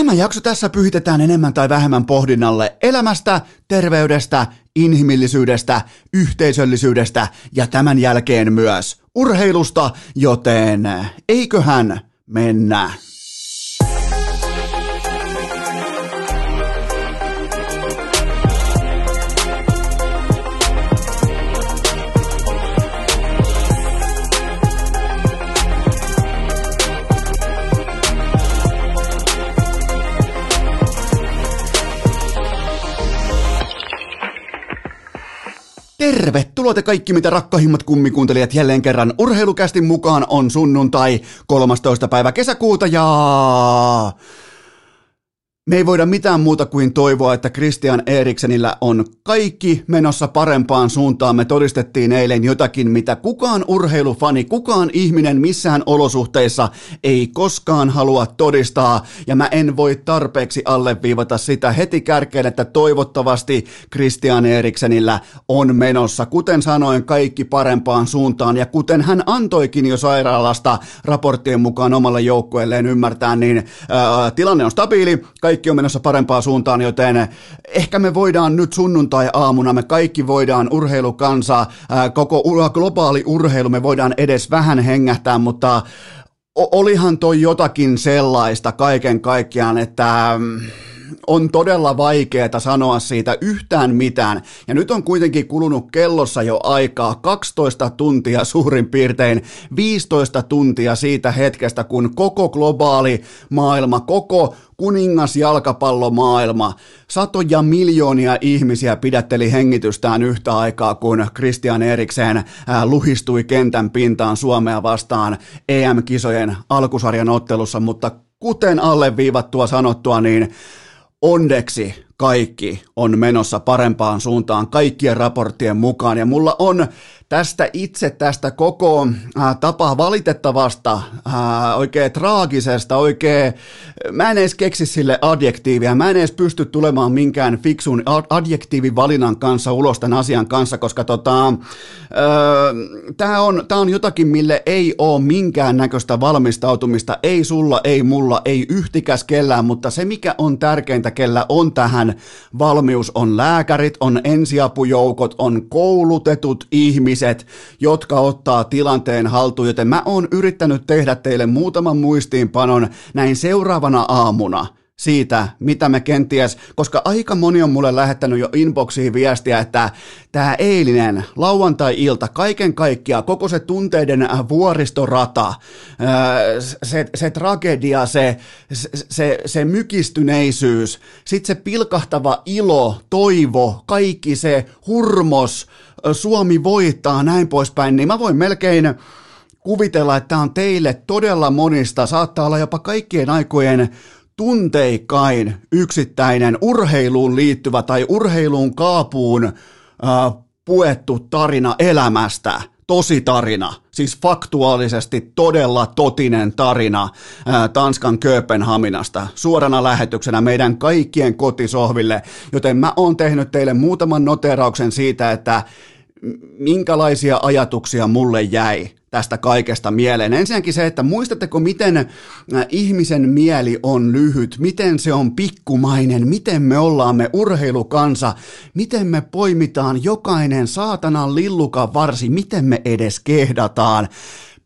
Tämä jakso tässä pyhitetään enemmän tai vähemmän pohdinnalle elämästä, terveydestä, inhimillisyydestä, yhteisöllisyydestä ja tämän jälkeen myös urheilusta, joten eiköhän mennä. Tervetuloa te kaikki mitä rakkahimmat kummikuuntelijat jälleen kerran urheilukästin mukaan on sunnuntai 13. päivä kesäkuuta ja me ei voida mitään muuta kuin toivoa, että Christian Eriksenillä on kaikki menossa parempaan suuntaan. Me todistettiin eilen jotakin, mitä kukaan urheilufani, kukaan ihminen missään olosuhteissa ei koskaan halua todistaa. Ja mä en voi tarpeeksi alleviivata sitä heti kärkeen, että toivottavasti Christian Eriksenillä on menossa. Kuten sanoin, kaikki parempaan suuntaan. Ja kuten hän antoikin jo sairaalasta raporttien mukaan omalle joukkueelleen ymmärtää, niin ää, tilanne on stabiili. Kaikki kaikki on menossa parempaan suuntaan, joten ehkä me voidaan nyt sunnuntai-aamuna, me kaikki voidaan urheilukansa, koko globaali urheilu, me voidaan edes vähän hengähtää, mutta olihan toi jotakin sellaista kaiken kaikkiaan, että mm, on todella vaikeaa sanoa siitä yhtään mitään. Ja nyt on kuitenkin kulunut kellossa jo aikaa 12 tuntia suurin piirtein, 15 tuntia siitä hetkestä, kun koko globaali maailma, koko kuningas jalkapallomaailma, satoja miljoonia ihmisiä pidätteli hengitystään yhtä aikaa, kun Christian Eriksen äh, luhistui kentän pintaan Suomea vastaan EM-kisojen alkusarjan ottelussa, mutta kuten alleviivattua sanottua, niin onneksi kaikki on menossa parempaan suuntaan kaikkien raporttien mukaan. Ja mulla on tästä itse tästä koko äh, tapaa valitettavasta, äh, oikein traagisesta, oikein, mä en edes keksi sille adjektiivia, mä en edes pysty tulemaan minkään fiksun adjektiivivalinnan kanssa ulos tämän asian kanssa, koska tota, äh, tämä on, tää on jotakin, mille ei ole minkään näköistä valmistautumista, ei sulla, ei mulla, ei yhtikäs kellään, mutta se mikä on tärkeintä, kellä on tähän valmius, on lääkärit, on ensiapujoukot, on koulutetut ihmiset, jotka ottaa tilanteen haltuun, joten mä oon yrittänyt tehdä teille muutaman muistiinpanon näin seuraavana aamuna – siitä, mitä me kenties, koska aika moni on mulle lähettänyt jo inboxiin viestiä, että tämä eilinen lauantai-ilta, kaiken kaikkiaan, koko se tunteiden vuoristorata, se, se tragedia, se, se, se mykistyneisyys, sitten se pilkahtava ilo, toivo, kaikki se hurmos, Suomi voittaa, näin poispäin, niin mä voin melkein kuvitella, että tämä on teille todella monista, saattaa olla jopa kaikkien aikojen tunteikkain yksittäinen urheiluun liittyvä tai urheiluun kaapuun äh, puettu tarina elämästä, tosi tarina, siis faktuaalisesti todella totinen tarina ää, Tanskan Kööpenhaminasta. Suorana lähetyksenä meidän kaikkien kotisohville, joten mä oon tehnyt teille muutaman noterauksen siitä, että minkälaisia ajatuksia mulle jäi tästä kaikesta mieleen. Ensinnäkin se, että muistatteko, miten äh, ihmisen mieli on lyhyt, miten se on pikkumainen, miten me ollaan me urheilukansa, miten me poimitaan jokainen saatanan lillukan varsi, miten me edes kehdataan.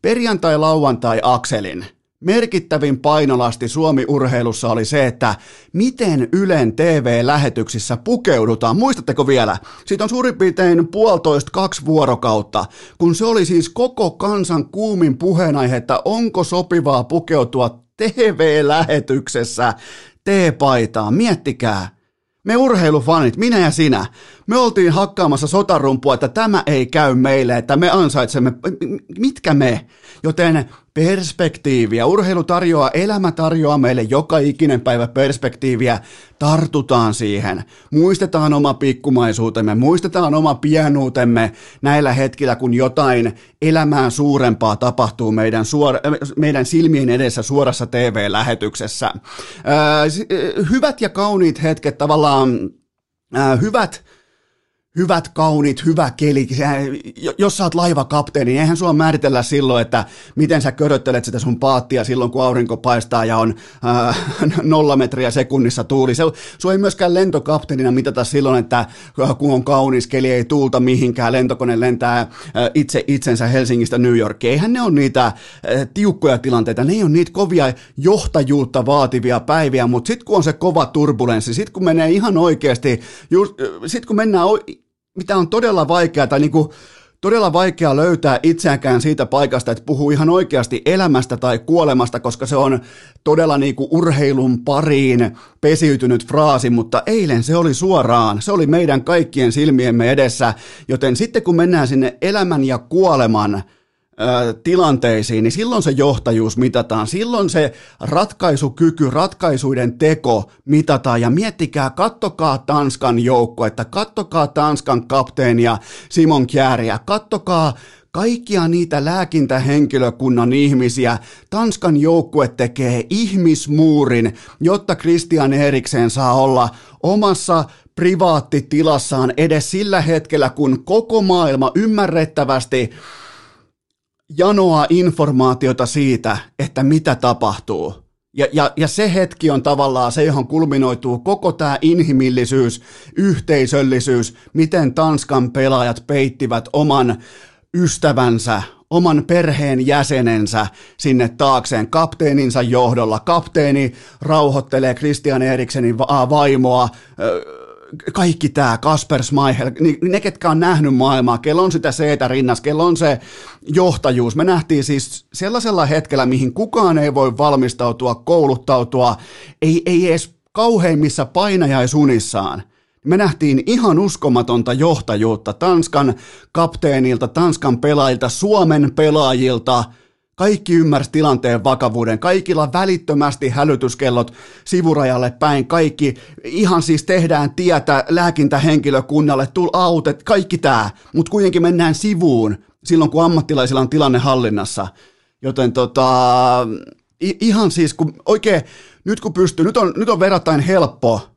Perjantai-lauantai-akselin merkittävin painolasti Suomi-urheilussa oli se, että miten Ylen TV-lähetyksissä pukeudutaan. Muistatteko vielä? Siitä on suurin piirtein puolitoista kaksi vuorokautta, kun se oli siis koko kansan kuumin puheenaihe, että onko sopivaa pukeutua TV-lähetyksessä T-paitaan. Miettikää. Me urheilufanit, minä ja sinä, me oltiin hakkaamassa sotarumpua, että tämä ei käy meille, että me ansaitsemme, mitkä me? Joten perspektiiviä. Urheilu tarjoaa, elämä tarjoaa meille joka ikinen päivä perspektiiviä. Tartutaan siihen. Muistetaan oma pikkumaisuutemme, muistetaan oma pienuutemme näillä hetkillä, kun jotain elämään suurempaa tapahtuu meidän, suora, meidän silmien edessä suorassa TV-lähetyksessä. Äh, hyvät ja kauniit hetket tavallaan, äh, hyvät hyvät kaunit, hyvä keli. Jos sä oot laivakapteeni, niin eihän sua määritellä silloin, että miten sä köröttelet sitä sun paattia silloin, kun aurinko paistaa ja on äh, nolla metriä sekunnissa tuuli. Se, sua ei myöskään lentokapteenina mitata silloin, että äh, kun on kaunis keli, ei tuulta mihinkään, lentokone lentää äh, itse itsensä Helsingistä New Yorkiin. Eihän ne ole niitä äh, tiukkoja tilanteita, ne ei ole niitä kovia johtajuutta vaativia päiviä, mutta sitten kun on se kova turbulenssi, sitten kun menee ihan oikeasti, sitten kun mennään mitä on todella vaikeaa, tai niin kuin todella vaikea löytää itseäänkään siitä paikasta, että puhuu ihan oikeasti elämästä tai kuolemasta, koska se on todella niin kuin urheilun pariin pesiytynyt fraasi, mutta eilen se oli suoraan, se oli meidän kaikkien silmiemme edessä, joten sitten kun mennään sinne elämän ja kuoleman tilanteisiin, niin silloin se johtajuus mitataan, silloin se ratkaisukyky, ratkaisuiden teko mitataan. Ja miettikää, kattokaa Tanskan että kattokaa Tanskan kapteenia Simon Kjääriä, kattokaa kaikkia niitä lääkintähenkilökunnan ihmisiä. Tanskan joukkue tekee ihmismuurin, jotta Christian Eriksen saa olla omassa privaattitilassaan edes sillä hetkellä, kun koko maailma ymmärrettävästi janoa informaatiota siitä, että mitä tapahtuu. Ja, ja, ja se hetki on tavallaan se, johon kulminoituu koko tämä inhimillisyys, yhteisöllisyys, miten Tanskan pelaajat peittivät oman ystävänsä, oman perheen jäsenensä sinne taakseen kapteeninsa johdolla. Kapteeni rauhoittelee Christian Eriksenin vaimoa, kaikki tämä, Kasper Schmeichel, niin ne, ketkä on nähnyt maailmaa, kello on sitä seetä rinnassa, kello on se johtajuus. Me nähtiin siis sellaisella hetkellä, mihin kukaan ei voi valmistautua, kouluttautua, ei, ei edes kauheimmissa painajaisunissaan. Me nähtiin ihan uskomatonta johtajuutta Tanskan kapteenilta, Tanskan pelaajilta, Suomen pelaajilta – kaikki ymmärsi tilanteen vakavuuden, kaikilla välittömästi hälytyskellot sivurajalle päin, kaikki ihan siis tehdään tietä lääkintähenkilökunnalle, tul autet, kaikki tämä, mutta kuitenkin mennään sivuun silloin, kun ammattilaisilla on tilanne hallinnassa. Joten tota, ihan siis, kun oikein, nyt kun pystyy, nyt on, nyt on verrattain helppo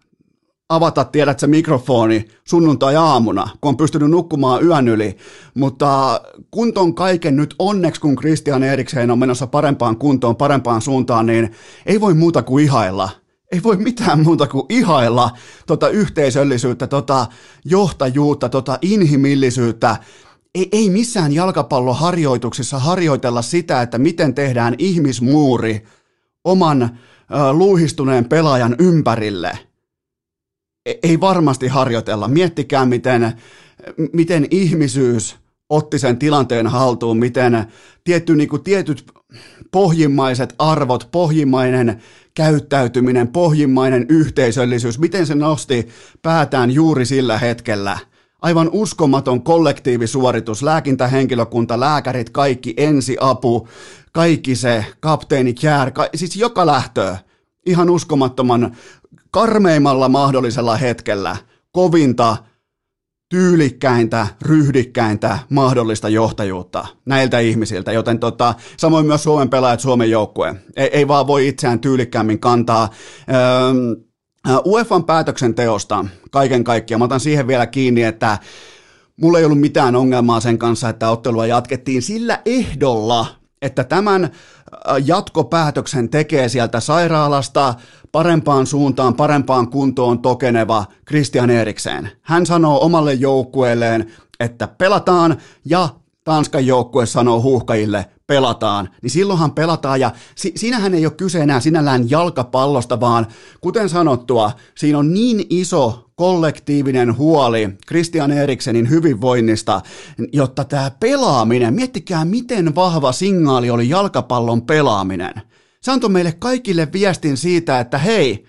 avata, tiedät se mikrofoni sunnuntai-aamuna, kun on pystynyt nukkumaan yön yli. Mutta kunton kaiken nyt onneksi, kun Christian Eriksen on menossa parempaan kuntoon, parempaan suuntaan, niin ei voi muuta kuin ihailla. Ei voi mitään muuta kuin ihailla tota yhteisöllisyyttä, tota johtajuutta, tota inhimillisyyttä. Ei, ei missään jalkapalloharjoituksissa harjoitella sitä, että miten tehdään ihmismuuri oman äh, luuhistuneen pelaajan ympärille – ei varmasti harjoitella. Miettikää, miten, miten ihmisyys otti sen tilanteen haltuun, miten tietty, niin kuin tietyt pohjimmaiset arvot, pohjimmainen käyttäytyminen, pohjimmainen yhteisöllisyys, miten se nosti päätään juuri sillä hetkellä. Aivan uskomaton kollektiivisuoritus, lääkintähenkilökunta, lääkärit, kaikki ensiapu, kaikki se, kapteeni Kjär, ka- siis joka lähtöä ihan uskomattoman karmeimmalla mahdollisella hetkellä kovinta, tyylikkäintä, ryhdikkäintä mahdollista johtajuutta näiltä ihmisiltä, joten tota, samoin myös Suomen pelaajat Suomen joukkue. Ei, ei vaan voi itseään tyylikkäämmin kantaa. Öö, UEFan päätöksenteosta kaiken kaikkiaan, mä otan siihen vielä kiinni, että mulla ei ollut mitään ongelmaa sen kanssa, että ottelua jatkettiin sillä ehdolla, että tämän jatkopäätöksen tekee sieltä sairaalasta parempaan suuntaan, parempaan kuntoon tokeneva Christian Eriksen. Hän sanoo omalle joukkueelleen, että pelataan ja Tanskan joukkue sanoo huuhkajille, pelataan, niin silloinhan pelataan ja si- siinähän ei ole kyse enää sinällään jalkapallosta, vaan kuten sanottua, siinä on niin iso kollektiivinen huoli Christian Eriksenin hyvinvoinnista, jotta tämä pelaaminen, miettikää miten vahva signaali oli jalkapallon pelaaminen. Se antoi meille kaikille viestin siitä, että hei,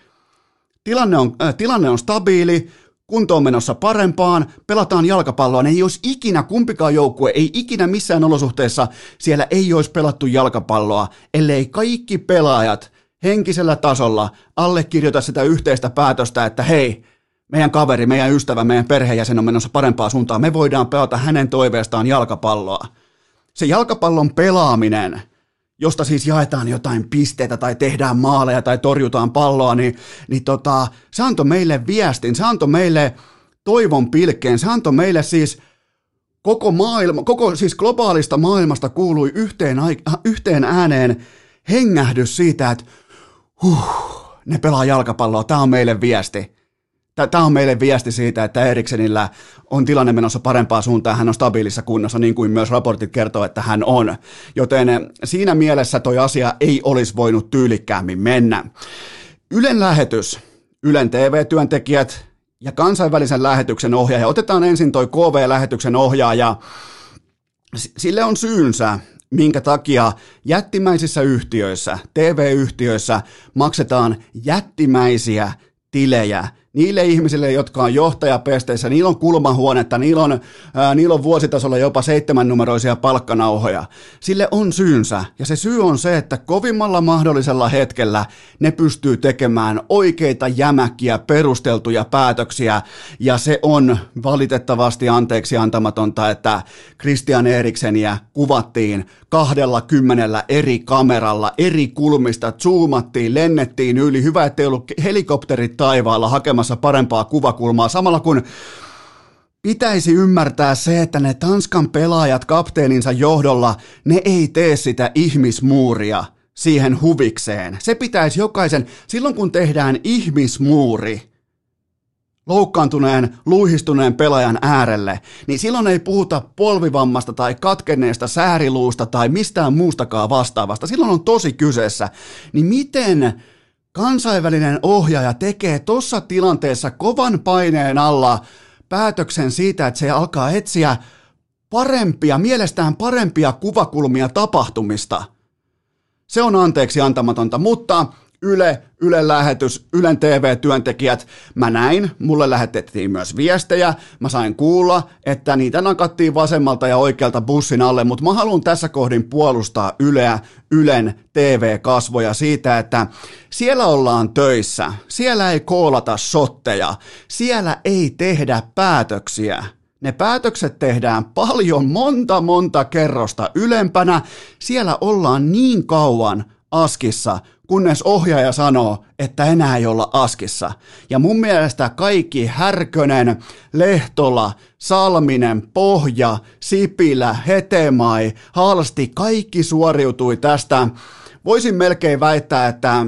tilanne on, äh, tilanne on stabiili, kunto on menossa parempaan, pelataan jalkapalloa, ei olisi ikinä, kumpikaan joukkue, ei ikinä missään olosuhteessa siellä ei olisi pelattu jalkapalloa, ellei kaikki pelaajat henkisellä tasolla allekirjoita sitä yhteistä päätöstä, että hei, meidän kaveri, meidän ystävä, meidän perheenjäsen on menossa parempaan suuntaan, me voidaan pelata hänen toiveestaan jalkapalloa. Se jalkapallon pelaaminen, josta siis jaetaan jotain pisteitä tai tehdään maaleja tai torjutaan palloa, niin, niin tota, se antoi meille viestin, se antoi meille toivon pilkkeen. Se antoi meille siis koko maailma, koko siis globaalista maailmasta kuului yhteen, yhteen ääneen hengähdys siitä, että huh, ne pelaa jalkapalloa, tämä on meille viesti. Tämä on meille viesti siitä, että Eriksenillä on tilanne menossa parempaa suuntaan, hän on stabiilissa kunnossa, niin kuin myös raportit kertoo, että hän on. Joten siinä mielessä toi asia ei olisi voinut tyylikkäämmin mennä. Ylen lähetys, Ylen TV-työntekijät ja kansainvälisen lähetyksen ohjaaja. Otetaan ensin toi KV-lähetyksen ohjaaja. Sille on syynsä, minkä takia jättimäisissä yhtiöissä, TV-yhtiöissä maksetaan jättimäisiä tilejä niille ihmisille, jotka on johtajapesteissä, niillä on kulmahuonetta, niillä on, ää, niillä on vuositasolla jopa seitsemän numeroisia palkkanauhoja. Sille on syynsä, ja se syy on se, että kovimmalla mahdollisella hetkellä ne pystyy tekemään oikeita, jämäkkiä, perusteltuja päätöksiä, ja se on valitettavasti anteeksi antamatonta, että Christian Erikseniä kuvattiin kahdella kymmenellä eri kameralla, eri kulmista, zoomattiin, lennettiin yli, hyvä ettei ollut helikopterit taivaalla hakemassa hakemassa parempaa kuvakulmaa, samalla kun pitäisi ymmärtää se, että ne Tanskan pelaajat kapteeninsa johdolla, ne ei tee sitä ihmismuuria siihen huvikseen. Se pitäisi jokaisen, silloin kun tehdään ihmismuuri, loukkaantuneen, luihistuneen pelaajan äärelle, niin silloin ei puhuta polvivammasta tai katkenneesta sääriluusta tai mistään muustakaan vastaavasta. Silloin on tosi kyseessä. Niin miten kansainvälinen ohjaaja tekee tuossa tilanteessa kovan paineen alla päätöksen siitä, että se alkaa etsiä parempia, mielestään parempia kuvakulmia tapahtumista. Se on anteeksi antamatonta, mutta Yle, Ylen lähetys, Ylen TV-työntekijät, mä näin, mulle lähetettiin myös viestejä, mä sain kuulla, että niitä nakattiin vasemmalta ja oikealta bussin alle, mutta mä haluan tässä kohdin puolustaa Yleä, Ylen TV-kasvoja siitä, että siellä ollaan töissä, siellä ei koolata sotteja, siellä ei tehdä päätöksiä. Ne päätökset tehdään paljon monta monta kerrosta ylempänä, siellä ollaan niin kauan askissa, kunnes ohjaaja sanoo, että enää ei olla askissa. Ja mun mielestä kaikki Härkönen, Lehtola, Salminen, Pohja, Sipilä, Hetemai, Halsti, kaikki suoriutui tästä. Voisin melkein väittää, että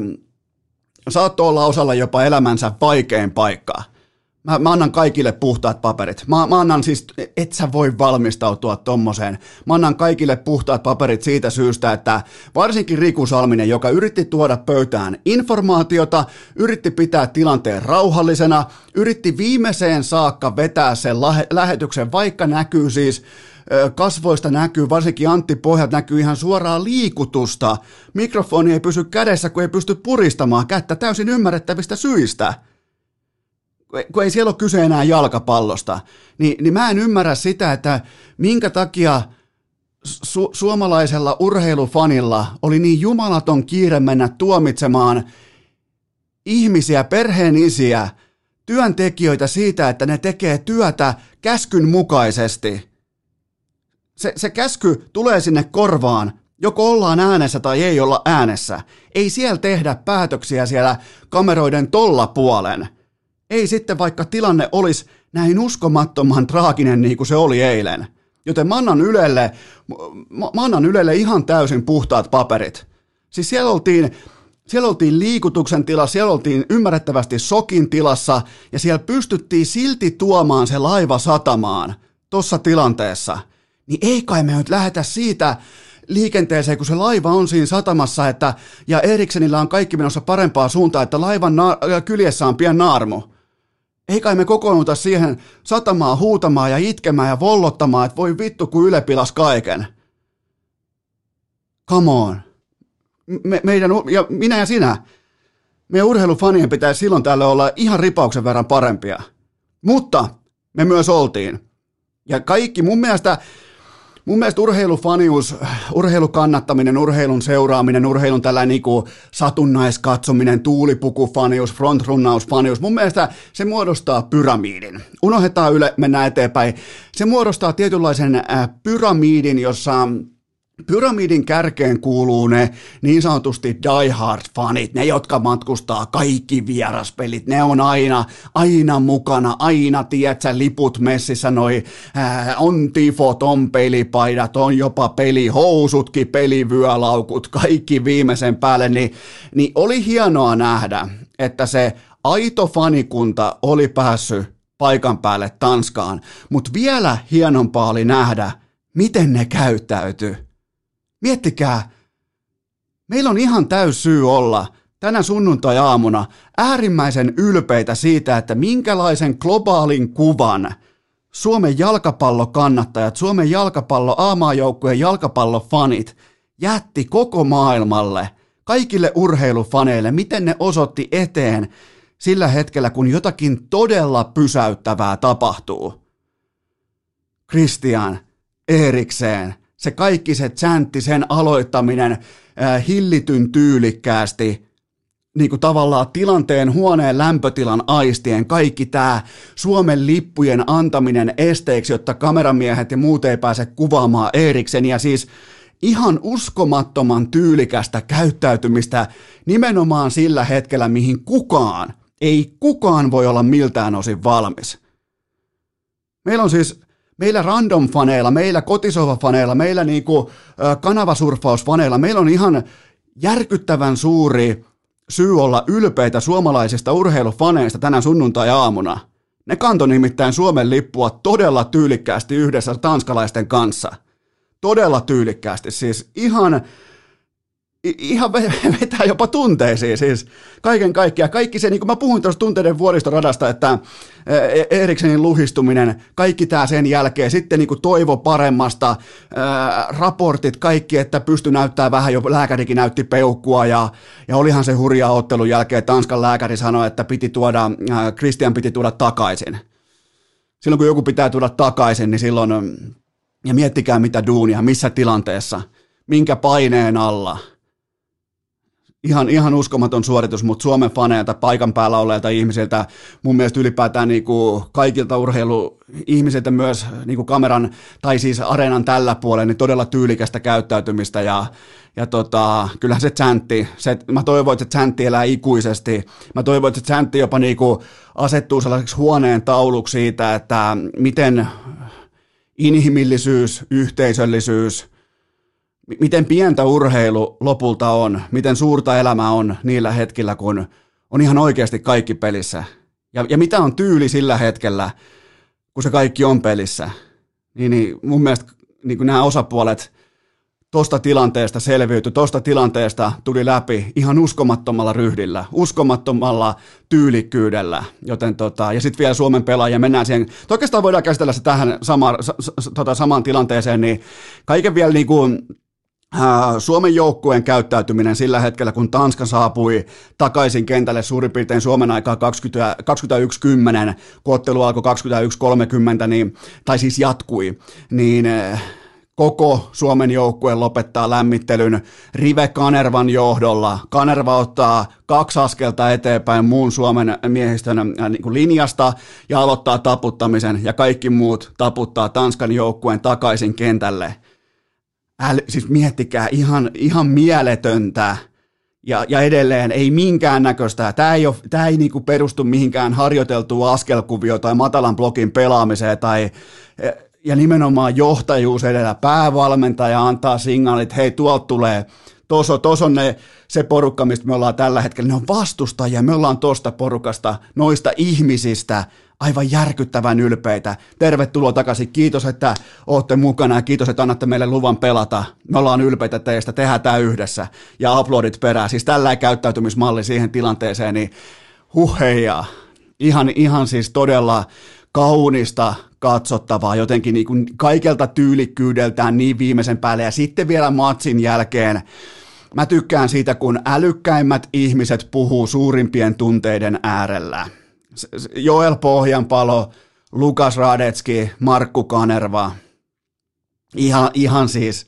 saattoi olla osalla jopa elämänsä vaikein paikka. Mä, mä annan kaikille puhtaat paperit. Mä, mä annan siis, et sä voi valmistautua tommoseen. Mä annan kaikille puhtaat paperit siitä syystä, että varsinkin Riku Salminen, joka yritti tuoda pöytään informaatiota, yritti pitää tilanteen rauhallisena, yritti viimeiseen saakka vetää sen lähe, lähetyksen, vaikka näkyy siis kasvoista näkyy, varsinkin Antti Pohjat näkyy ihan suoraa liikutusta. Mikrofoni ei pysy kädessä, kun ei pysty puristamaan kättä täysin ymmärrettävistä syistä kun ei siellä ole kyse enää jalkapallosta, niin, niin mä en ymmärrä sitä, että minkä takia su- suomalaisella urheilufanilla oli niin jumalaton kiire mennä tuomitsemaan ihmisiä, perheenisiä, työntekijöitä siitä, että ne tekee työtä käskyn mukaisesti. Se, se käsky tulee sinne korvaan, joko ollaan äänessä tai ei olla äänessä. Ei siellä tehdä päätöksiä siellä kameroiden tolla puolen – ei sitten vaikka tilanne olisi näin uskomattoman traaginen niin kuin se oli eilen. Joten mä annan Ylelle, mä annan Ylelle ihan täysin puhtaat paperit. Siis siellä oltiin, siellä oltiin liikutuksen tilassa, siellä oltiin ymmärrettävästi sokin tilassa ja siellä pystyttiin silti tuomaan se laiva satamaan tuossa tilanteessa. Niin ei kai me nyt lähetä siitä liikenteeseen, kun se laiva on siinä satamassa, että, ja Eriksenillä on kaikki menossa parempaa suuntaan, että laivan na- kyljessä on pian naarmu. Ei kai me kokoonnuta siihen satamaan huutamaan ja itkemään ja vollottamaan, että voi vittu kun Yle pilas kaiken. Come on. Me, meidän, ja minä ja sinä, meidän urheilufanien pitäisi silloin tällä olla ihan ripauksen verran parempia. Mutta me myös oltiin. Ja kaikki mun mielestä mun mielestä urheilufanius, urheilukannattaminen, urheilun seuraaminen, urheilun tällä niinku satunnaiskatsominen, tuulipukufanius, frontrunnausfanius, mun mielestä se muodostaa pyramiidin. Unohdetaan yle, mennään eteenpäin. Se muodostaa tietynlaisen äh, pyramiidin, jossa Pyramidin kärkeen kuuluu ne niin sanotusti diehard-fanit, ne jotka matkustaa kaikki vieraspelit, ne on aina, aina mukana, aina, tiedätkö, liput messissä, noi ää, on tifot, on pelipaidat, on jopa pelihousutkin, pelivyölaukut, kaikki viimeisen päälle, niin, niin oli hienoa nähdä, että se aito fanikunta oli päässyt paikan päälle Tanskaan, mutta vielä hienompaa oli nähdä, miten ne käyttäytyy Miettikää, meillä on ihan täys syy olla tänä sunnuntai-aamuna äärimmäisen ylpeitä siitä, että minkälaisen globaalin kuvan Suomen jalkapallokannattajat, Suomen jalkapallo, aamaajoukkueen jalkapallofanit jätti koko maailmalle, kaikille urheilufaneille, miten ne osoitti eteen sillä hetkellä, kun jotakin todella pysäyttävää tapahtuu. Christian Erikseen se kaikki se chantti, sen aloittaminen äh, hillityn tyylikkäästi, niin kuin tavallaan tilanteen huoneen lämpötilan aistien, kaikki tämä Suomen lippujen antaminen esteeksi, jotta kameramiehet ja muut ei pääse kuvaamaan Eeriksen ja siis ihan uskomattoman tyylikästä käyttäytymistä nimenomaan sillä hetkellä, mihin kukaan, ei kukaan voi olla miltään osin valmis. Meillä on siis meillä random-faneilla, meillä kotisohva-faneilla, meillä niinku, kanavasurfausfaneilla, meillä on ihan järkyttävän suuri syy olla ylpeitä suomalaisista urheilufaneista tänä sunnuntai-aamuna. Ne kantoi nimittäin Suomen lippua todella tyylikkäästi yhdessä tanskalaisten kanssa. Todella tyylikkäästi, siis ihan ihan vetää jopa tunteisiin siis kaiken kaikkiaan. Kaikki se, niin kuin mä puhuin tuosta tunteiden vuoristoradasta, että e, Eriksenin luhistuminen, kaikki tämä sen jälkeen, sitten niin kuin toivo paremmasta, raportit, kaikki, että pysty näyttää vähän, jo lääkärikin näytti peukkua ja, ja olihan se hurjaa ottelun jälkeen, Tanskan lääkäri sanoi, että piti tuoda, Christian piti tuoda takaisin. Silloin kun joku pitää tuoda takaisin, niin silloin, ja miettikää mitä duunia, missä tilanteessa, minkä paineen alla – ihan, ihan uskomaton suoritus, mutta Suomen faneilta, paikan päällä olleilta ihmisiltä, mun mielestä ylipäätään niin kuin kaikilta urheiluihmisiltä myös niin kuin kameran tai siis areenan tällä puolella, niin todella tyylikästä käyttäytymistä ja, ja tota, kyllähän se chantti, se, mä toivon, että se chantti elää ikuisesti, mä toivon, että se chantti jopa niin kuin asettuu sellaiseksi huoneen tauluksi siitä, että miten inhimillisyys, yhteisöllisyys, miten pientä urheilu lopulta on, miten suurta elämä on niillä hetkillä, kun on ihan oikeasti kaikki pelissä. Ja, ja mitä on tyyli sillä hetkellä, kun se kaikki on pelissä. Niin, niin mun mielestä niin kuin nämä osapuolet tuosta tilanteesta selviytyi, tuosta tilanteesta tuli läpi ihan uskomattomalla ryhdillä, uskomattomalla tyylikkyydellä, joten tota, ja sitten vielä Suomen pelaajia, mennään siihen, oikeastaan voidaan käsitellä se tähän sama, sa, tota, samaan tilanteeseen, niin kaiken vielä niin kuin, Suomen joukkueen käyttäytyminen sillä hetkellä, kun Tanska saapui takaisin kentälle suurin piirtein Suomen aikaa 21.10, kun ottelu alkoi 21.30, niin, tai siis jatkui, niin koko Suomen joukkue lopettaa lämmittelyn Rive Kanervan johdolla. Kanerva ottaa kaksi askelta eteenpäin muun Suomen miehistön niin linjasta ja aloittaa taputtamisen ja kaikki muut taputtaa Tanskan joukkueen takaisin kentälle äl, siis miettikää, ihan, ihan mieletöntä. Ja, ja edelleen ei minkäännäköistä, tämä ei, ole, tämä ei niinku perustu mihinkään harjoiteltuun askelkuvio tai matalan blokin pelaamiseen tai ja nimenomaan johtajuus edellä. Päävalmentaja antaa signaalit, hei tuolta tulee, tuossa tos on ne, se porukka, mistä me ollaan tällä hetkellä, ne on vastustajia, me ollaan tuosta porukasta, noista ihmisistä, aivan järkyttävän ylpeitä. Tervetuloa takaisin, kiitos, että olette mukana ja kiitos, että annatte meille luvan pelata. Me ollaan ylpeitä teistä, tehdään tämä yhdessä ja uploadit perään. Siis tällä käyttäytymismalli siihen tilanteeseen, niin huheja. Ihan, ihan siis todella kaunista katsottavaa, jotenkin niin kuin kaikelta tyylikkyydeltään niin viimeisen päälle ja sitten vielä matsin jälkeen Mä tykkään siitä, kun älykkäimmät ihmiset puhuu suurimpien tunteiden äärellä. Joel Pohjanpalo, Lukas Radetski, Markku Kanerva. Ihan, ihan siis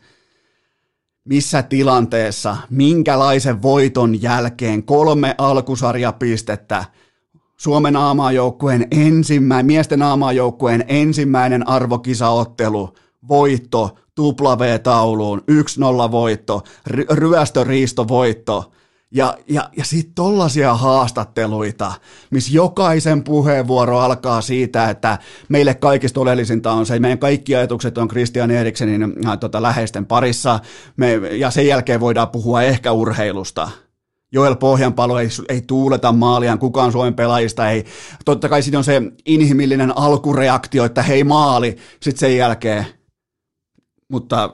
missä tilanteessa, minkälaisen voiton jälkeen kolme alkusarjapistettä Suomen aamaajoukkueen ensimmäinen, miesten aamaajoukkueen ensimmäinen arvokisaottelu, voitto, tupla V-tauluun, 1-0 voitto, ry- ryöstöriistovoitto, ja, ja, ja sitten tollaisia haastatteluita, missä jokaisen puheenvuoro alkaa siitä, että meille kaikista oleellisinta on se, meidän kaikki ajatukset on Christian Eriksenin äh, tota, läheisten parissa, me, ja sen jälkeen voidaan puhua ehkä urheilusta. Joel Pohjanpalo ei, ei tuuleta maaliaan, kukaan Suomen pelaajista ei. Totta kai siinä on se inhimillinen alkureaktio, että hei maali, sitten sen jälkeen. Mutta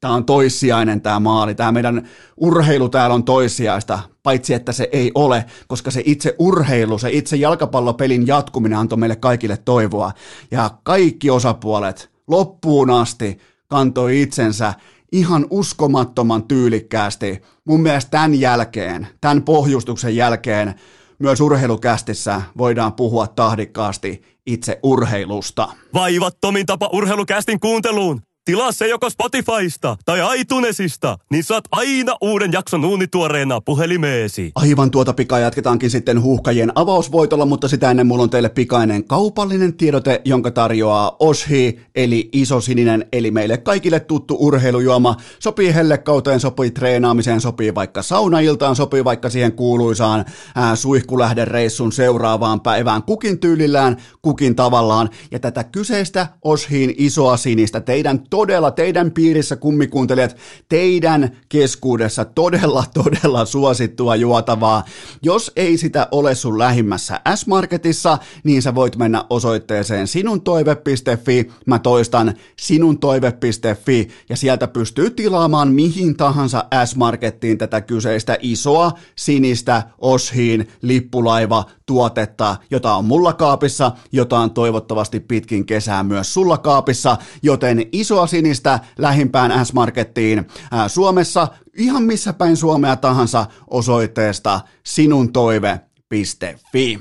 tämä on toissijainen tämä maali, tämä meidän urheilu täällä on toissijaista, paitsi että se ei ole, koska se itse urheilu, se itse jalkapallopelin jatkuminen antoi meille kaikille toivoa. Ja kaikki osapuolet loppuun asti kantoi itsensä ihan uskomattoman tyylikkäästi. Mun mielestä tämän jälkeen, tämän pohjustuksen jälkeen, myös urheilukästissä voidaan puhua tahdikkaasti itse urheilusta. Vaivattomin tapa urheilukästin kuunteluun. Tilaa se joko Spotifysta tai iTunesista, niin saat aina uuden jakson uunituoreena puhelimeesi. Aivan tuota pikaa jatketaankin sitten huuhkajien avausvoitolla, mutta sitä ennen mulla on teille pikainen kaupallinen tiedote, jonka tarjoaa Oshi, eli iso sininen, eli meille kaikille tuttu urheilujuoma. Sopii hellekauteen, sopii treenaamiseen, sopii vaikka saunailtaan, sopii vaikka siihen kuuluisaan ää, suihkulähdereissun seuraavaan päivään kukin tyylillään, kukin tavallaan. Ja tätä kyseistä Oshiin isoa sinistä teidän todella teidän piirissä kummikuuntelijat, teidän keskuudessa todella, todella suosittua juotavaa. Jos ei sitä ole sun lähimmässä S-Marketissa, niin sä voit mennä osoitteeseen sinuntoive.fi, mä toistan sinuntoive.fi, ja sieltä pystyy tilaamaan mihin tahansa S-Markettiin tätä kyseistä isoa sinistä Oshiin lippulaiva tuotetta, jota on mulla kaapissa, jota on toivottavasti pitkin kesää myös sulla kaapissa, joten isoa sinistä lähimpään S-Markettiin Suomessa, ihan missä päin Suomea tahansa osoitteesta sinuntoive.fi.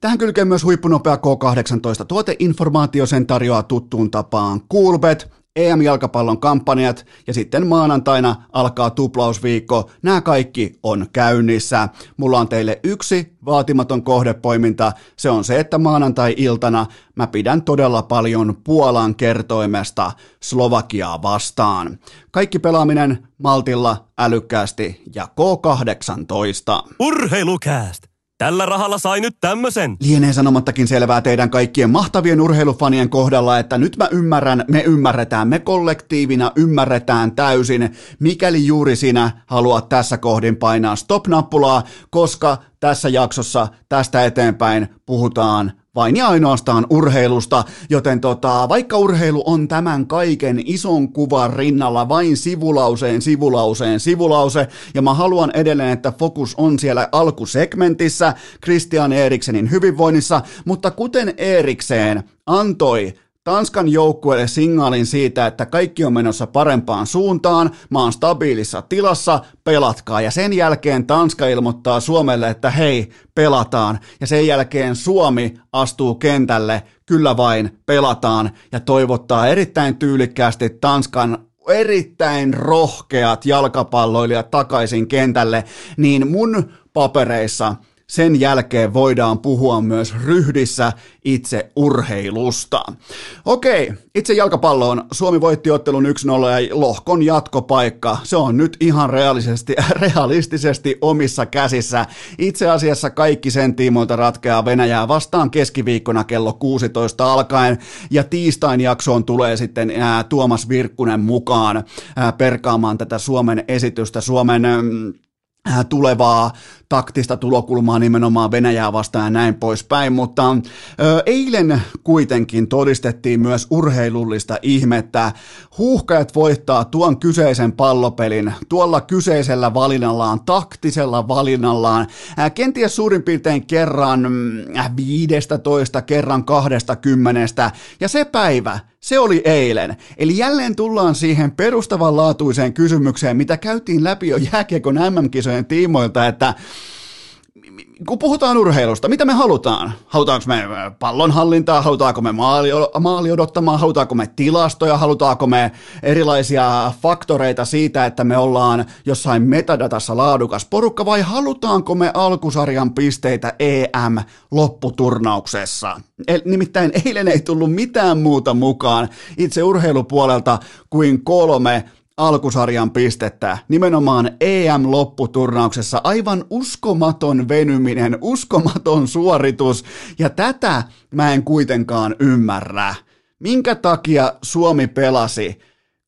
Tähän kylkee myös huippunopea K18 tuoteinformaatio, sen tarjoaa tuttuun tapaan Coolbet, EM-jalkapallon kampanjat ja sitten maanantaina alkaa tuplausviikko. Nämä kaikki on käynnissä. Mulla on teille yksi vaatimaton kohdepoiminta. Se on se, että maanantai-iltana mä pidän todella paljon Puolan kertoimesta Slovakiaa vastaan. Kaikki pelaaminen maltilla, älykkäästi ja K18. Urheilukääst! Tällä rahalla sai nyt tämmösen. Lienee sanomattakin selvää teidän kaikkien mahtavien urheilufanien kohdalla, että nyt mä ymmärrän, me ymmärretään, me kollektiivina ymmärretään täysin, mikäli juuri sinä haluat tässä kohdin painaa stop-nappulaa, koska tässä jaksossa tästä eteenpäin puhutaan vain ja ainoastaan urheilusta, joten tota, vaikka urheilu on tämän kaiken ison kuvan rinnalla vain sivulauseen, sivulauseen, sivulause, ja mä haluan edelleen, että fokus on siellä alkusegmentissä, Christian Eriksenin hyvinvoinnissa, mutta kuten Erikseen antoi Tanskan joukkueelle signaalin siitä, että kaikki on menossa parempaan suuntaan, mä oon stabiilissa tilassa, pelatkaa. Ja sen jälkeen Tanska ilmoittaa Suomelle, että hei, pelataan. Ja sen jälkeen Suomi astuu kentälle, kyllä vain, pelataan. Ja toivottaa erittäin tyylikkäästi Tanskan erittäin rohkeat jalkapalloilijat takaisin kentälle, niin mun papereissa – sen jälkeen voidaan puhua myös ryhdissä itse urheilusta. Okei, itse jalkapalloon Suomi voitti ottelun 1-0 ja lohkon jatkopaikka. Se on nyt ihan realistisesti, omissa käsissä. Itse asiassa kaikki sen tiimoilta ratkeaa Venäjää vastaan keskiviikkona kello 16 alkaen ja tiistain jaksoon tulee sitten Tuomas Virkkunen mukaan perkaamaan tätä Suomen esitystä, Suomen mm, tulevaa taktista tulokulmaa nimenomaan Venäjää vastaan ja näin poispäin, mutta ö, eilen kuitenkin todistettiin myös urheilullista ihmettä. Huuhkajat voittaa tuon kyseisen pallopelin tuolla kyseisellä valinnallaan, taktisella valinnallaan, ää, kenties suurin piirtein kerran äh, 15, kerran 20 ja se päivä, se oli eilen. Eli jälleen tullaan siihen perustavanlaatuiseen kysymykseen, mitä käytiin läpi jo jääkiekon MM-kisojen tiimoilta, että kun puhutaan urheilusta, mitä me halutaan? Halutaanko me pallonhallintaa, halutaanko me maali, maali odottamaan, halutaanko me tilastoja, halutaanko me erilaisia faktoreita siitä, että me ollaan jossain metadatassa laadukas porukka, vai halutaanko me alkusarjan pisteitä EM-lopputurnauksessa? Nimittäin eilen ei tullut mitään muuta mukaan itse urheilupuolelta kuin kolme alkusarjan pistettä nimenomaan EM-lopputurnauksessa. Aivan uskomaton venyminen, uskomaton suoritus ja tätä mä en kuitenkaan ymmärrä. Minkä takia Suomi pelasi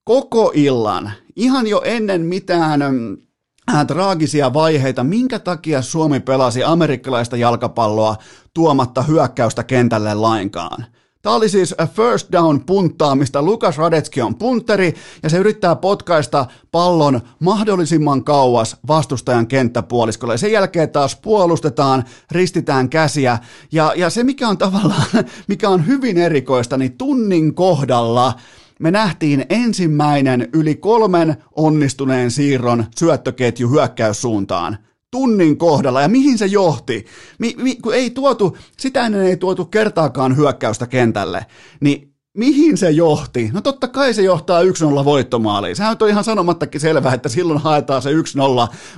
koko illan, ihan jo ennen mitään äh, traagisia vaiheita, minkä takia Suomi pelasi amerikkalaista jalkapalloa tuomatta hyökkäystä kentälle lainkaan. Tämä oli siis a first down punttaamista. Lukas Radetski on punteri ja se yrittää potkaista pallon mahdollisimman kauas vastustajan kenttäpuoliskolle. Ja sen jälkeen taas puolustetaan, ristitään käsiä ja, ja se mikä on tavallaan, mikä on hyvin erikoista, niin tunnin kohdalla me nähtiin ensimmäinen yli kolmen onnistuneen siirron syöttöketju hyökkäyssuuntaan tunnin kohdalla ja mihin se johti? Mi, mi, kun ei tuotu, sitä ennen ei tuotu kertaakaan hyökkäystä kentälle, niin Mihin se johti? No totta kai se johtaa 1-0 voittomaaliin. Sehän on ihan sanomattakin selvää, että silloin haetaan se 1-0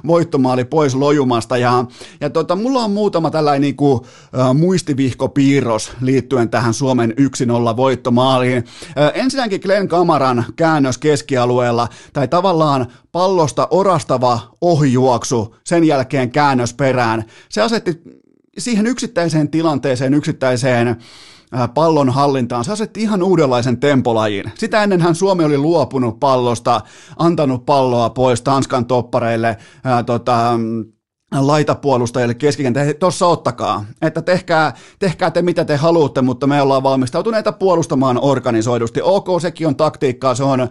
voittomaali pois lojumasta. Ja, ja tota, mulla on muutama tällainen niin kuin, äh, muistivihkopiirros liittyen tähän Suomen 1-0 voittomaaliin. Äh, ensinnäkin Glenn Kamaran käännös keskialueella, tai tavallaan pallosta orastava ohijuoksu, sen jälkeen käännös perään. Se asetti siihen yksittäiseen tilanteeseen, yksittäiseen pallon hallintaan. Se asetti ihan uudenlaisen tempolajin. Sitä ennenhän Suomi oli luopunut pallosta, antanut palloa pois Tanskan toppareille, ää, tota, laitapuolustajille keskikenttä, tuossa ottakaa, että tehkää, tehkää te mitä te haluatte, mutta me ollaan valmistautuneita puolustamaan organisoidusti. Ok, sekin on taktiikkaa, se on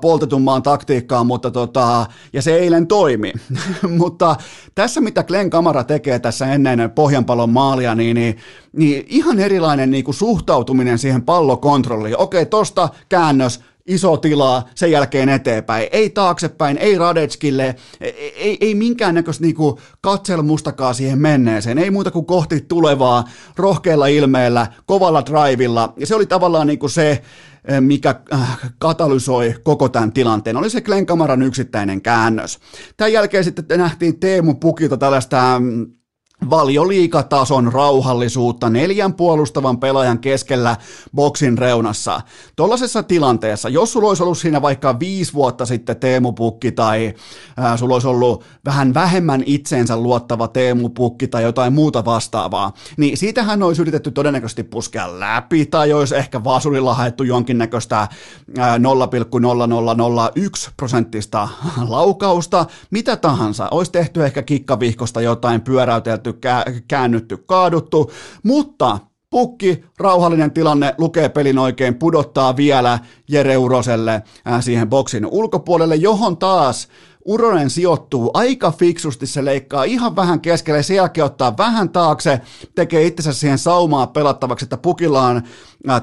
poltetun maan taktiikkaa, mutta tota, ja se eilen toimi. mutta tässä mitä Glenn Kamara tekee tässä ennen pohjanpallon maalia, niin, niin, niin ihan erilainen niin kuin suhtautuminen siihen pallokontrolliin. Okei, tosta käännös, iso tilaa, sen jälkeen eteenpäin. Ei taaksepäin, ei Radetskille, ei, ei, ei minkäännäköistä niinku katselmustakaan siihen menneeseen. Ei muuta kuin kohti tulevaa, rohkealla ilmeellä, kovalla drivilla. Ja se oli tavallaan niinku se, eh, mikä äh, katalysoi koko tämän tilanteen, oli se Glenn Kamaran yksittäinen käännös. Tämän jälkeen sitten nähtiin Teemu Pukilta tällaista mm, valioliikatason rauhallisuutta neljän puolustavan pelaajan keskellä boksin reunassa. Tuollaisessa tilanteessa, jos sulla olisi ollut siinä vaikka viisi vuotta sitten Teemu Pukki tai ää, sulla olisi ollut vähän vähemmän itseensä luottava Teemu Pukki tai jotain muuta vastaavaa, niin siitähän olisi yritetty todennäköisesti puskea läpi tai olisi ehkä vasurilla haettu jonkinnäköistä ää, 0,0001 prosenttista laukausta, mitä tahansa. Olisi tehty ehkä kikkavihkosta jotain pyöräytelty käännytty, kaaduttu, mutta pukki, rauhallinen tilanne, lukee pelin oikein, pudottaa vielä Jere Uroselle äh, siihen boksin ulkopuolelle, johon taas Uronen sijoittuu aika fiksusti, se leikkaa ihan vähän keskelle, sen jälkeen ottaa vähän taakse, tekee itsensä siihen saumaa pelattavaksi, että pukilla on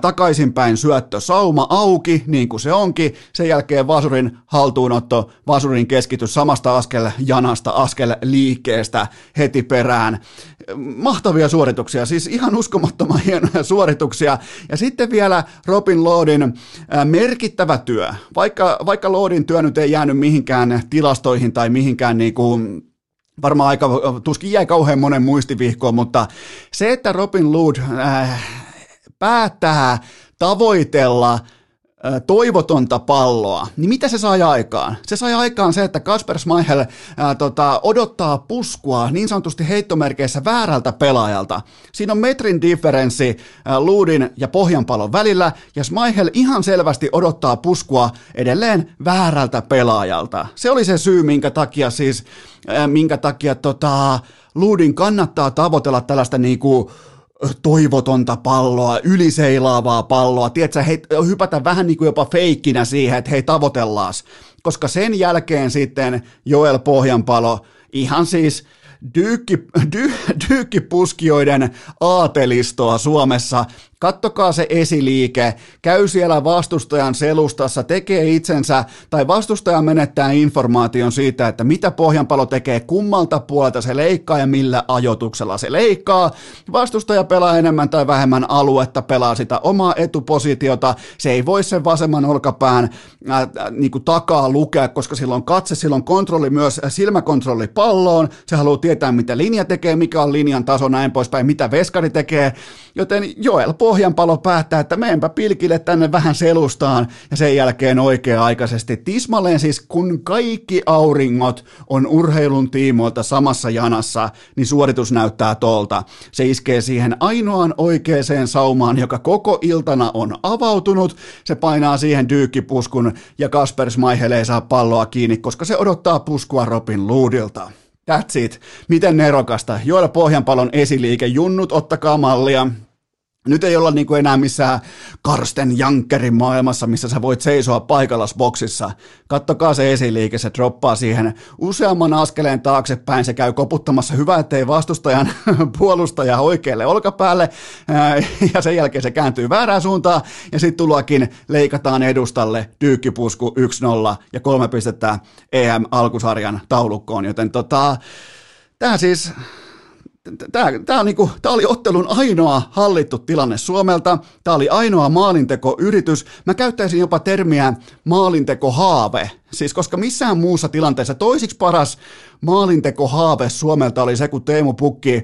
takaisinpäin syöttö sauma auki, niin kuin se onkin, sen jälkeen Vasurin haltuunotto, Vasurin keskitys samasta askel janasta, askel liikkeestä heti perään. Mahtavia suorituksia, siis ihan uskomattoman hienoja suorituksia. Ja sitten vielä Robin Lordin merkittävä työ, vaikka, vaikka Lordin työ nyt ei jäänyt mihinkään tilastoihin tai mihinkään niin kuin varmaan aika, tuskin jäi kauhean monen muistivihkoon, mutta se, että Robin Lood äh, päättää tavoitella toivotonta palloa, niin mitä se sai aikaan? Se sai aikaan se, että Kasper Schmeichel ää, tota, odottaa puskua niin sanotusti heittomerkeissä väärältä pelaajalta. Siinä on metrin differenssi ää, luudin ja pohjanpalon välillä, ja Schmeichel ihan selvästi odottaa puskua edelleen väärältä pelaajalta. Se oli se syy, minkä takia siis, ää, minkä takia tota, luudin kannattaa tavoitella tällaista niinku, toivotonta palloa, yliseilaavaa palloa, tiedätkö, hei, hypätä vähän niin kuin jopa feikkinä siihen, että hei tavoitellaan, koska sen jälkeen sitten Joel Pohjanpalo ihan siis dyykki, dy, dyykkipuskijoiden aatelistoa Suomessa. Kattokaa se esiliike, käy siellä vastustajan selustassa, tekee itsensä, tai vastustaja menettää informaation siitä, että mitä pohjanpalo tekee, kummalta puolelta se leikkaa ja millä ajotuksella se leikkaa. Vastustaja pelaa enemmän tai vähemmän aluetta, pelaa sitä omaa etupositiota, se ei voi sen vasemman olkapään äh, äh, niin kuin takaa lukea, koska silloin katse, silloin kontrolli myös, silmäkontrolli palloon, se haluaa tietää, mitä linja tekee, mikä on linjan taso, näin poispäin, mitä veskari tekee, joten Joel Pohjanpalo päättää, että meenpä pilkille tänne vähän selustaan ja sen jälkeen oikea-aikaisesti tismalleen siis kun kaikki auringot on urheilun tiimoilta samassa janassa, niin suoritus näyttää tolta. Se iskee siihen ainoaan oikeaan saumaan, joka koko iltana on avautunut. Se painaa siihen dyykkipuskun ja Kasper Schmeichel ei saa palloa kiinni, koska se odottaa puskua Robin Luudilta. That's it. Miten nerokasta. Joella Pohjanpalon esiliike. Junnut, ottakaa mallia. Nyt ei olla niin kuin enää missään Karsten Jankerin maailmassa, missä sä voit seisoa paikallas boksissa. Kattokaa se esiliike, se droppaa siihen useamman askeleen taaksepäin, se käy koputtamassa. Hyvä, ettei vastustajan puolustaja oikealle olkapäälle, ja sen jälkeen se kääntyy väärään suuntaan, ja sitten tullakin leikataan edustalle, tyykkipusku 1-0 ja kolme pistettä EM-alkusarjan taulukkoon, joten tota, tämä siis Tämä, niinku, oli ottelun ainoa hallittu tilanne Suomelta. Tämä oli ainoa maalintekoyritys. Mä käyttäisin jopa termiä maalintekohaave Siis koska missään muussa tilanteessa toisiksi paras maalintekohaave Suomelta oli se, kun Teemu Pukki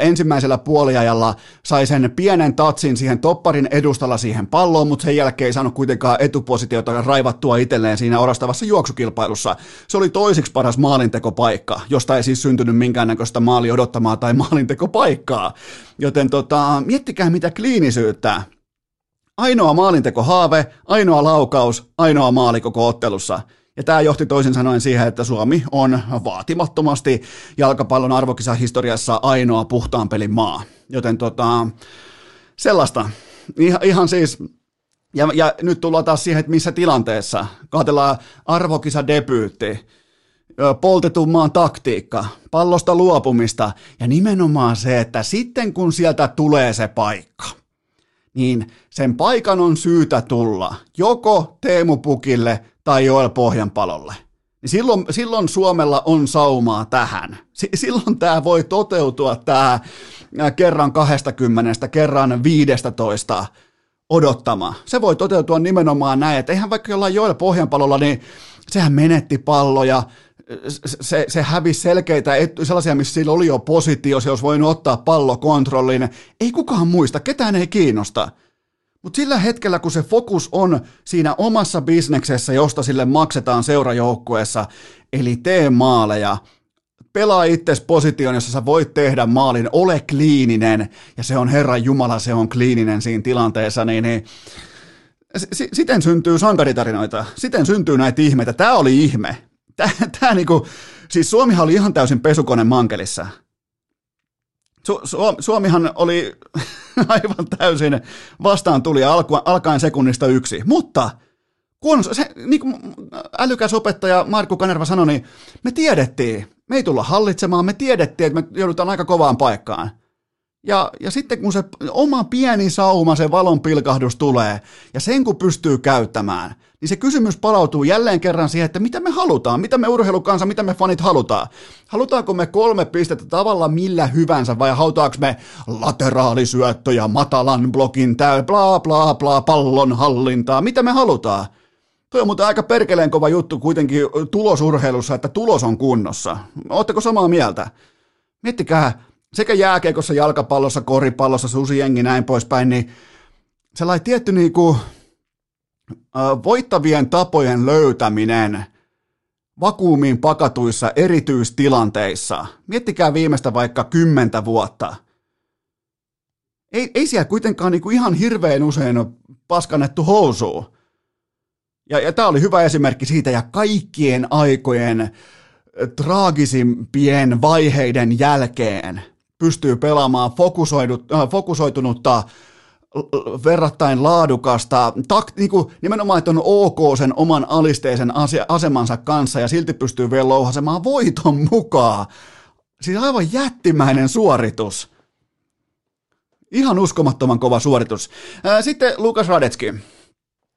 ensimmäisellä puoliajalla sai sen pienen tatsin siihen topparin edustalla siihen palloon, mutta sen jälkeen ei saanut kuitenkaan etupositiota raivattua itselleen siinä orastavassa juoksukilpailussa. Se oli toisiksi paras maalintekopaikka, josta ei siis syntynyt minkäännäköistä maali odottamaa tai maalintekopaikkaa. Joten tota, miettikää mitä kliinisyyttä Ainoa maalintekohaave, ainoa laukaus, ainoa maali koko ottelussa. Ja tämä johti toisin sanoen siihen, että Suomi on vaatimattomasti jalkapallon arvokisahistoriassa ainoa puhtaan pelin maa. Joten tota, sellaista. Ihan, siis, ja, ja nyt tullaan taas siihen, että missä tilanteessa. Kaatellaan arvokisa debyytti, poltetun maan taktiikka, pallosta luopumista ja nimenomaan se, että sitten kun sieltä tulee se paikka – niin sen paikan on syytä tulla joko Teemu Pukille tai Joel Pohjanpalolle. Niin silloin, silloin Suomella on saumaa tähän. S- silloin tämä voi toteutua tämä kerran 20, kerran 15 odottama. Se voi toteutua nimenomaan näin, että eihän vaikka jollain Joel Pohjanpalolla, niin sehän menetti palloja, se, se hävisi selkeitä, sellaisia, missä sillä oli jo positio, se olisi voinut ottaa pallokontrollin. Ei kukaan muista, ketään ei kiinnosta. Mutta sillä hetkellä, kun se fokus on siinä omassa bisneksessä, josta sille maksetaan seurajoukkueessa, eli tee maaleja, pelaa itses position, jossa sä voit tehdä maalin, ole kliininen, ja se on Herran Jumala, se on kliininen siinä tilanteessa, niin, niin S- siten syntyy sankaritarinoita, siten syntyy näitä ihmeitä. Tämä oli ihme. Tämä, tämä niinku, siis Suomihan oli ihan täysin pesukone mankelissa. Su, Su, Suomihan oli aivan täysin vastaan tuli alku, alkaen sekunnista yksi, mutta kun se, niin kuin älykäs opettaja Markku Kanerva sanoi, niin me tiedettiin, me ei tulla hallitsemaan, me tiedettiin, että me joudutaan aika kovaan paikkaan. Ja, ja sitten kun se oma pieni sauma, se valon pilkahdus tulee, ja sen kun pystyy käyttämään, niin se kysymys palautuu jälleen kerran siihen, että mitä me halutaan, mitä me urheilukansa, mitä me fanit halutaan. Halutaanko me kolme pistettä tavalla millä hyvänsä, vai halutaanko me lateraalisyöttöjä, matalan blokin, tää, bla bla bla, pallon hallintaa, mitä me halutaan? Tuo on muuten aika perkeleen kova juttu kuitenkin tulosurheilussa, että tulos on kunnossa. Oletteko samaa mieltä? Miettikää, sekä jääkeikossa, jalkapallossa, koripallossa, susijengi näin poispäin, niin sellainen tietty niin kuin, voittavien tapojen löytäminen vakuumiin pakatuissa erityistilanteissa. Miettikää viimeistä vaikka kymmentä vuotta. Ei, ei siellä kuitenkaan niin kuin ihan hirveän usein ole paskannettu housuun. Ja, ja tämä oli hyvä esimerkki siitä, ja kaikkien aikojen traagisimpien vaiheiden jälkeen – pystyy pelaamaan äh, fokusoitunutta verrattain laadukasta, tak, niin kuin, nimenomaan, että on ok sen oman alisteisen asemansa kanssa ja silti pystyy vielä louhasemaan voiton mukaan. Siis aivan jättimäinen suoritus. Ihan uskomattoman kova suoritus. Sitten Lukas Radetski.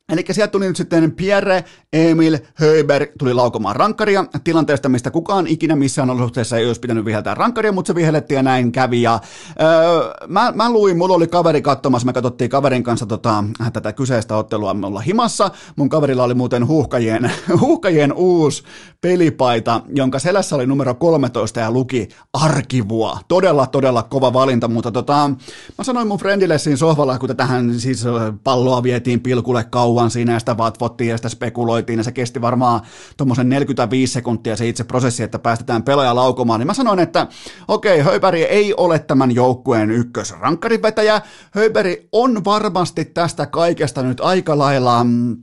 Eli sieltä tuli nyt sitten Pierre Emil Höber tuli laukomaan rankkaria tilanteesta, mistä kukaan ikinä missään olosuhteessa ei olisi pitänyt viheltää rankkaria, mutta se vihellettiin ja näin kävi. Ja, öö, mä, mä, luin, mulla oli kaveri katsomassa, me katsottiin kaverin kanssa tota, tätä kyseistä ottelua, me ollaan himassa. Mun kaverilla oli muuten huuhkajien, huuhkajien uusi pelipaita, jonka selässä oli numero 13 ja luki arkivua. Todella, todella kova valinta, mutta tota, mä sanoin mun friendille siinä sohvalla, kun tähän siis palloa vietiin pilkulle kauan siinä ja sitä vatvottiin ja sitä spekuloitiin ja se kesti varmaan tuommoisen 45 sekuntia se itse prosessi, että päästetään pelaaja laukomaan, niin mä sanoin, että okei, okay, ei ole tämän joukkueen ykkösrankkarivetäjä, Höyberi on varmasti tästä kaikesta nyt aika lailla mm,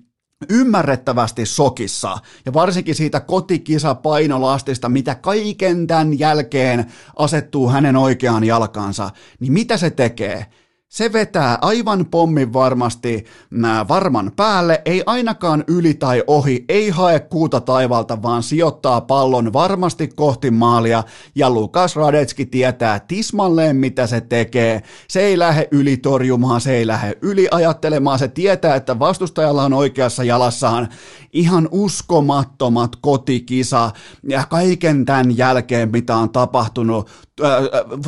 ymmärrettävästi sokissa, ja varsinkin siitä kotikisa painolastista, mitä kaiken tämän jälkeen asettuu hänen oikeaan jalkansa, niin mitä se tekee? Se vetää aivan pommin varmasti nää varman päälle, ei ainakaan yli tai ohi, ei hae kuuta taivalta, vaan sijoittaa pallon varmasti kohti maalia, ja Lukas Radetski tietää tismalleen, mitä se tekee. Se ei lähde yli torjumaan, se ei lähde yli ajattelemaan, se tietää, että vastustajalla on oikeassa jalassaan ihan uskomattomat kotikisa, ja kaiken tämän jälkeen, mitä on tapahtunut,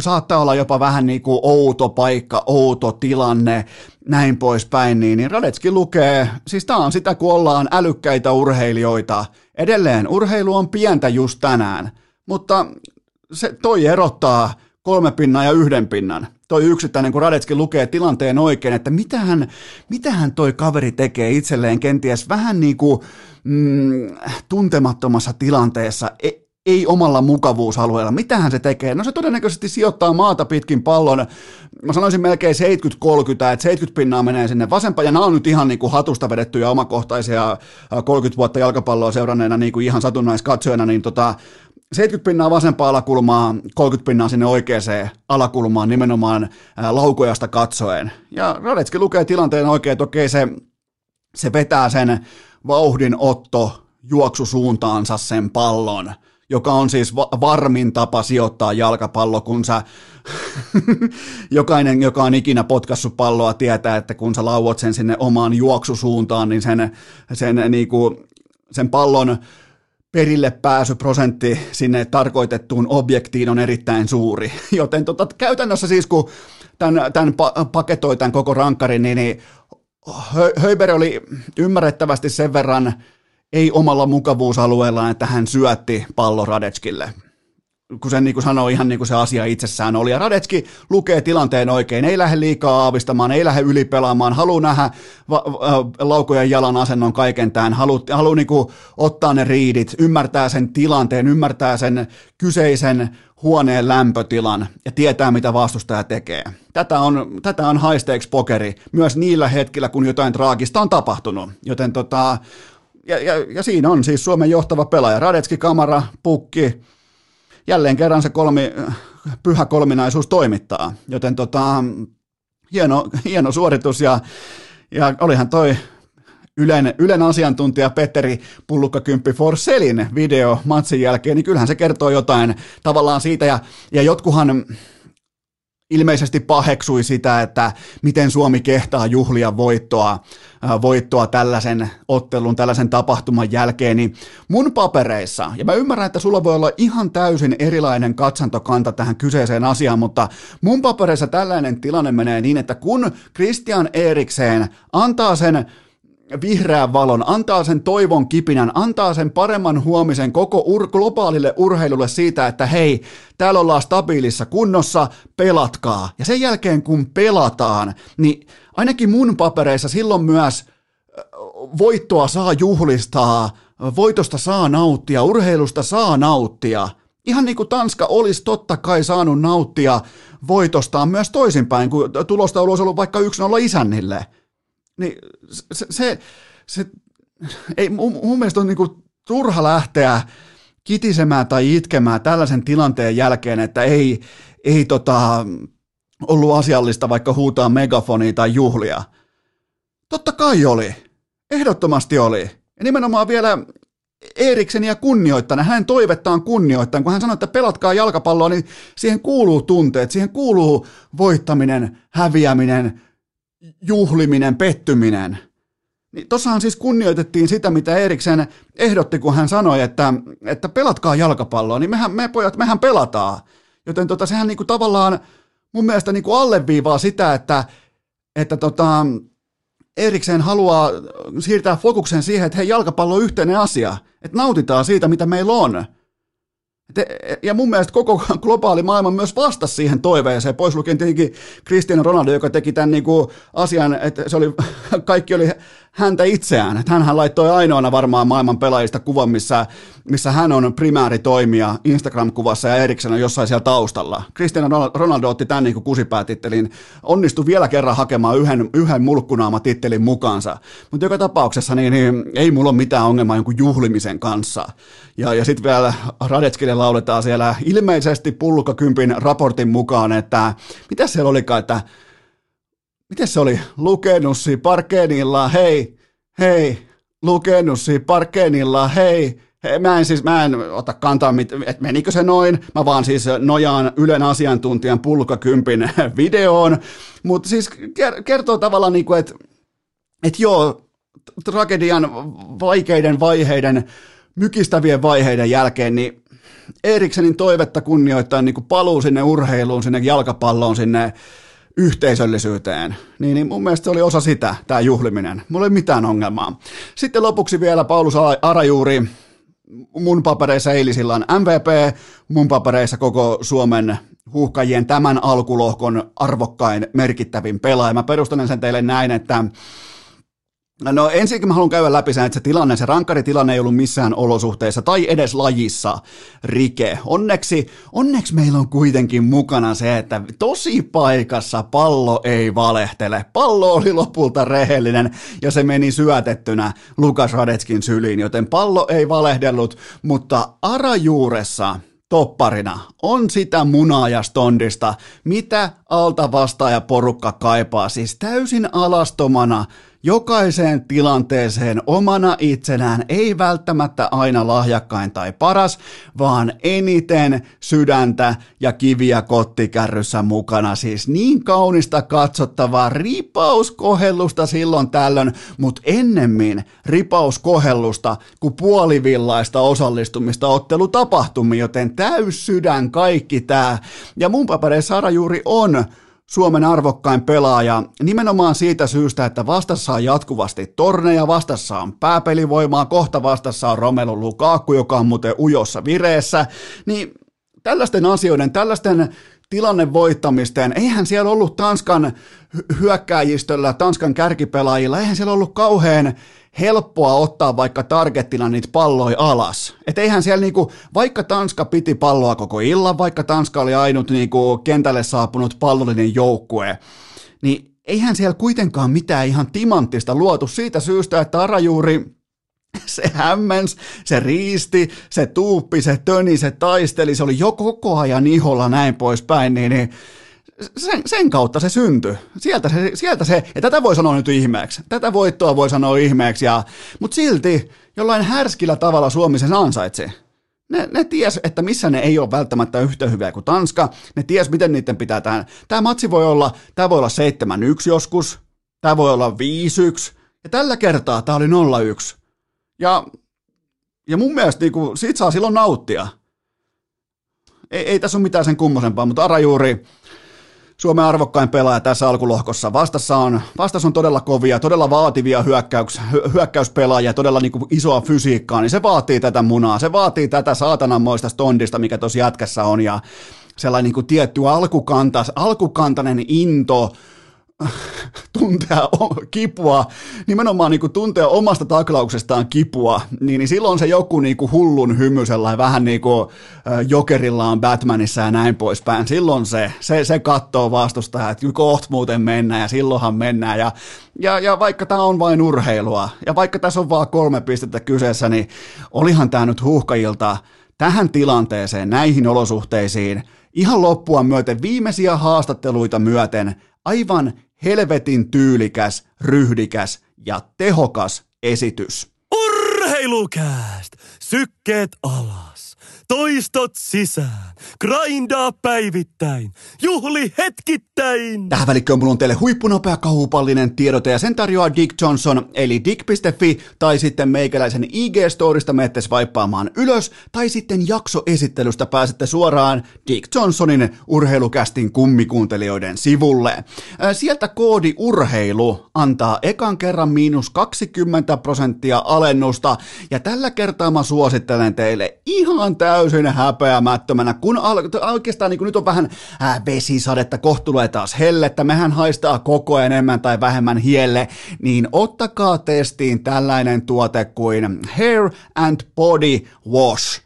saattaa olla jopa vähän niin kuin outo paikka, outo tilanne, näin poispäin, niin, niin Radetski lukee, siis tämä on sitä, kun ollaan älykkäitä urheilijoita. Edelleen urheilu on pientä just tänään, mutta se toi erottaa kolme pinnaa ja yhden pinnan. Toi yksittäinen, kun Radetski lukee tilanteen oikein, että mitähän, mitähän toi kaveri tekee itselleen kenties vähän niin kuin mm, tuntemattomassa tilanteessa. E, ei omalla mukavuusalueella. Mitähän se tekee? No se todennäköisesti sijoittaa maata pitkin pallon. Mä sanoisin melkein 70-30, että 70 pinnaa menee sinne vasempaan, ja nämä on nyt ihan niin kuin hatusta vedettyjä omakohtaisia 30 vuotta jalkapalloa seuranneena niin kuin ihan satunnaiskatsojana, niin tota, 70 pinnaa vasempaa alakulmaa, 30 pinnaa sinne oikeaan alakulmaan nimenomaan laukojasta katsoen. Ja Radetski lukee tilanteen oikein, että okei se, se vetää sen vauhdin otto juoksusuuntaansa sen pallon – joka on siis va- varmin tapa sijoittaa jalkapallo, kun sä, jokainen, joka on ikinä potkassut palloa, tietää, että kun sä lauot sen sinne omaan juoksusuuntaan, niin sen, sen, niin kuin, sen pallon perille pääsyprosentti sinne tarkoitettuun objektiin on erittäin suuri. Joten tota, käytännössä siis, kun tämän, tämän paketoi tämän koko rankkarin, niin, niin Höiber oli ymmärrettävästi sen verran ei omalla mukavuusalueellaan, että hän syötti pallo Radetskille kun se niin kuin sanoo ihan niin kuin se asia itsessään oli. Ja Radetski lukee tilanteen oikein, ei lähde liikaa aavistamaan, ei lähde ylipelaamaan, haluaa nähdä va- laukojen jalan asennon kaiken tämän, haluaa halu niin kuin ottaa ne riidit, ymmärtää sen tilanteen, ymmärtää sen kyseisen huoneen lämpötilan ja tietää, mitä vastustaja tekee. Tätä on, tätä on stakes pokeri myös niillä hetkillä, kun jotain traagista on tapahtunut. Joten tota, ja, ja, ja siinä on siis Suomen johtava pelaaja. Radetski, Kamara, Pukki, jälleen kerran se kolmi, pyhä kolminaisuus toimittaa. Joten tota, hieno, hieno suoritus ja, ja olihan toi Ylen, Ylen asiantuntija Petteri Pullukkakymppi Forselin video matsin jälkeen, niin kyllähän se kertoo jotain tavallaan siitä, ja, ja jotkuhan ilmeisesti paheksui sitä, että miten Suomi kehtaa juhlia voittoa, voittoa tällaisen ottelun, tällaisen tapahtuman jälkeen, niin mun papereissa, ja mä ymmärrän, että sulla voi olla ihan täysin erilainen katsantokanta tähän kyseiseen asiaan, mutta mun papereissa tällainen tilanne menee niin, että kun Christian Erikseen antaa sen vihreän valon, antaa sen toivon kipinän, antaa sen paremman huomisen koko ur- globaalille urheilulle siitä, että hei, täällä ollaan stabiilissa kunnossa, pelatkaa. Ja sen jälkeen kun pelataan, niin ainakin mun papereissa silloin myös voittoa saa juhlistaa, voitosta saa nauttia, urheilusta saa nauttia. Ihan niin kuin Tanska olisi totta kai saanut nauttia voitostaan myös toisinpäin, kun tulosta olisi ollut vaikka 1-0 isännille. Niin se, se, se ei, mun, mun mielestä on niinku turha lähteä kitisemään tai itkemään tällaisen tilanteen jälkeen, että ei, ei tota, ollut asiallista vaikka huutaa megafonia tai juhlia. Totta kai oli. Ehdottomasti oli. Ja nimenomaan vielä Erikseniä kunnioittain, hänen toivettaan kunnioittain. Kun hän sanoi, että pelatkaa jalkapalloa, niin siihen kuuluu tunteet, siihen kuuluu voittaminen, häviäminen, juhliminen, pettyminen. Niin tossahan siis kunnioitettiin sitä, mitä Eriksen ehdotti, kun hän sanoi, että, että pelatkaa jalkapalloa, niin mehän, me pojat, mehän pelataan. Joten tota, sehän niinku tavallaan mun mielestä niinku alleviivaa sitä, että, että tota, Eriksen haluaa siirtää fokuksen siihen, että hei, jalkapallo on yhteinen asia, että nautitaan siitä, mitä meillä on. Ja mun mielestä koko globaali maailma myös vastasi siihen toiveeseen, pois lukien tietenkin Cristiano Ronaldo, joka teki tämän niin kuin asian, että se oli, kaikki oli häntä itseään. Että hänhän laittoi ainoana varmaan maailman pelaajista kuvan, missä, missä hän on primääritoimija Instagram-kuvassa ja Eriksen on jossain siellä taustalla. Cristiano Ronaldo otti tämän niin kusipäätittelin, onnistui vielä kerran hakemaan yhden, yhden mulkkunaama-tittelin mukaansa. Mutta joka tapauksessa niin, niin, ei mulla ole mitään ongelmaa jonkun juhlimisen kanssa. Ja, ja sitten vielä Radetskille lauletaan siellä ilmeisesti pulkakympin raportin mukaan, että mitä siellä olikaan, että miten se oli, lukenussi parkeenilla, hei, hei, lukenussi parkeenilla, hei, hei, mä en siis, mä en ota kantaa, että menikö se noin, mä vaan siis nojaan Ylen asiantuntijan pulkakympin videoon, mutta siis kertoo tavallaan niin että että joo, tragedian vaikeiden vaiheiden, mykistävien vaiheiden jälkeen, niin Eriksenin toivetta kunnioittain niin paluu sinne urheiluun, sinne jalkapalloon, sinne yhteisöllisyyteen, niin, niin mun mielestä se oli osa sitä, tämä juhliminen. Mulla ei mitään ongelmaa. Sitten lopuksi vielä Paulus Arajuuri, mun papereissa eilisillan MVP, mun papereissa koko Suomen huuhkajien tämän alkulohkon arvokkain merkittävin pelaaja. Mä perustelen sen teille näin, että No ensinnäkin mä haluan käydä läpi sen, että se tilanne, se rankkaritilanne ei ollut missään olosuhteissa tai edes lajissa rike. Onneksi, onneksi meillä on kuitenkin mukana se, että tosi paikassa pallo ei valehtele. Pallo oli lopulta rehellinen ja se meni syötettynä Lukas Radetskin syliin, joten pallo ei valehdellut, mutta arajuuressa topparina on sitä munaa ja stondista, mitä alta vastaaja porukka kaipaa, siis täysin alastomana jokaiseen tilanteeseen omana itsenään, ei välttämättä aina lahjakkain tai paras, vaan eniten sydäntä ja kiviä kottikärryssä mukana. Siis niin kaunista katsottavaa ripauskohellusta silloin tällöin, mutta ennemmin ripauskohellusta kuin puolivillaista osallistumista ottelutapahtumiin, joten täys sydän kaikki tää. Ja mun papereissa Sara juuri on Suomen arvokkain pelaaja nimenomaan siitä syystä, että vastassa on jatkuvasti torneja, vastassa on pääpelivoimaa, kohta vastassa on Romelu Lukaku, joka on muuten ujossa vireessä, niin tällaisten asioiden, tällaisten tilanne voittamisten, eihän siellä ollut Tanskan hyökkääjistöllä, Tanskan kärkipelaajilla, eihän siellä ollut kauhean helppoa ottaa vaikka targettina niitä palloja alas. Et eihän siellä niinku, vaikka Tanska piti palloa koko illan, vaikka Tanska oli ainut niinku kentälle saapunut pallollinen joukkue, niin eihän siellä kuitenkaan mitään ihan timanttista luotu siitä syystä, että Arajuuri se hämmens, se riisti, se tuuppi, se töni, se taisteli, se oli jo koko ajan iholla näin poispäin, niin, niin sen, sen kautta se syntyi. Sieltä se, sieltä se, ja tätä voi sanoa nyt ihmeeksi. Tätä voittoa voi sanoa ihmeeksi, ja, mutta silti jollain härskillä tavalla Suomi sen ansaitsi. Ne, ne ties, että missä ne ei ole välttämättä yhtä hyviä kuin Tanska. Ne ties, miten niiden pitää tähän. Tämä matsi voi olla, tämä voi olla 7-1 joskus, tämä voi olla 5-1, ja tällä kertaa tämä oli 0-1. Ja, ja mun mielestä niinku, siitä saa silloin nauttia. Ei, ei tässä ole mitään sen kummosempaa, mutta Arajuuri, Suomen arvokkain pelaaja tässä alkulohkossa. Vastassa on, vastassa on todella kovia, todella vaativia hyökkäys, hyökkäyspelaajia, todella niin kuin isoa fysiikkaa, niin se vaatii tätä munaa, se vaatii tätä saatananmoista stondista, mikä tuossa jätkässä on, ja sellainen niin kuin tietty alkukantas, alkukantainen into, tuntea kipua, nimenomaan niin kuin tuntea omasta taklauksestaan kipua, niin, niin silloin se joku niin kuin hullun hymy, sellainen vähän niin kuin jokerillaan Batmanissa ja näin poispäin. Silloin se, se, se katsoo vastustajaa, että kohta muuten mennään ja silloinhan mennään. Ja, ja, ja vaikka tämä on vain urheilua ja vaikka tässä on vaan kolme pistettä kyseessä, niin olihan tämä nyt huuhkajilta tähän tilanteeseen, näihin olosuhteisiin, ihan loppua myöten, viimeisiä haastatteluita myöten, aivan helvetin tyylikäs, ryhdikäs ja tehokas esitys. Urheilukääst! Sykkeet alas. Toistot sisään. Grindaa päivittäin. Juhli hetkittäin. Tähän välikköön mulla on teille huippunopea kahupallinen tiedote ja sen tarjoaa Dick Johnson eli dick.fi tai sitten meikäläisen IG-storista menette vaippaamaan ylös tai sitten jaksoesittelystä pääsette suoraan Dick Johnsonin urheilukästin kummikuuntelijoiden sivulle. Sieltä koodi urheilu antaa ekan kerran miinus 20 prosenttia alennusta ja tällä kertaa mä suosittelen teille ihan täysin häpeämättömänä, kun al- oikeastaan niin kuin nyt on vähän ää, vesisadetta, kohta taas hellettä, mehän haistaa koko ajan enemmän tai vähemmän hielle, niin ottakaa testiin tällainen tuote kuin Hair and Body Wash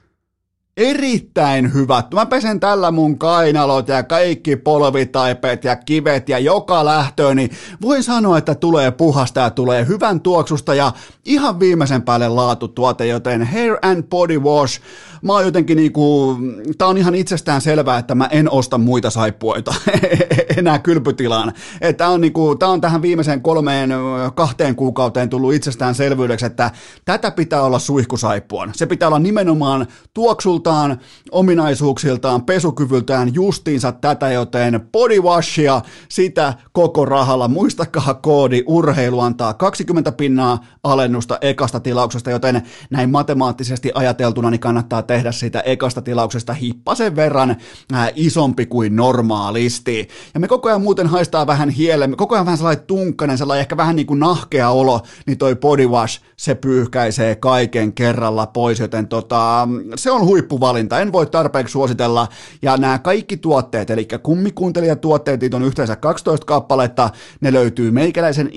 erittäin hyvät. Mä pesen tällä mun kainalot ja kaikki polvitaipeet ja kivet ja joka lähtöön, niin voin sanoa, että tulee puhasta ja tulee hyvän tuoksusta ja ihan viimeisen päälle laatutuote, joten Hair and Body Wash, mä oon jotenkin niinku, tää on ihan itsestään selvää, että mä en osta muita saippuoita enää kylpytilaan. Että on niinku, tää on tähän viimeiseen kolmeen, kahteen kuukauteen tullut itsestään selvyydeksi, että tätä pitää olla suihkusaippuan. Se pitää olla nimenomaan tuoksultaan, ominaisuuksiltaan, pesukyvyltään justiinsa tätä, joten body washia sitä koko rahalla. Muistakaa koodi urheilu antaa 20 pinnaa alennusta ekasta tilauksesta, joten näin matemaattisesti ajateltuna niin kannattaa tehdä siitä ekasta tilauksesta hippasen verran ää, isompi kuin normaalisti. Ja me koko ajan muuten haistaa vähän hielle, koko ajan vähän sellainen tunkkainen, sellainen ehkä vähän niin kuin nahkea olo, niin toi body wash, se pyyhkäisee kaiken kerralla pois, joten tota, se on huippuvalinta, en voi tarpeeksi suositella. Ja nämä kaikki tuotteet, eli kummikuuntelijatuotteet, niitä on yhteensä 12 kappaletta, ne löytyy meikäläisen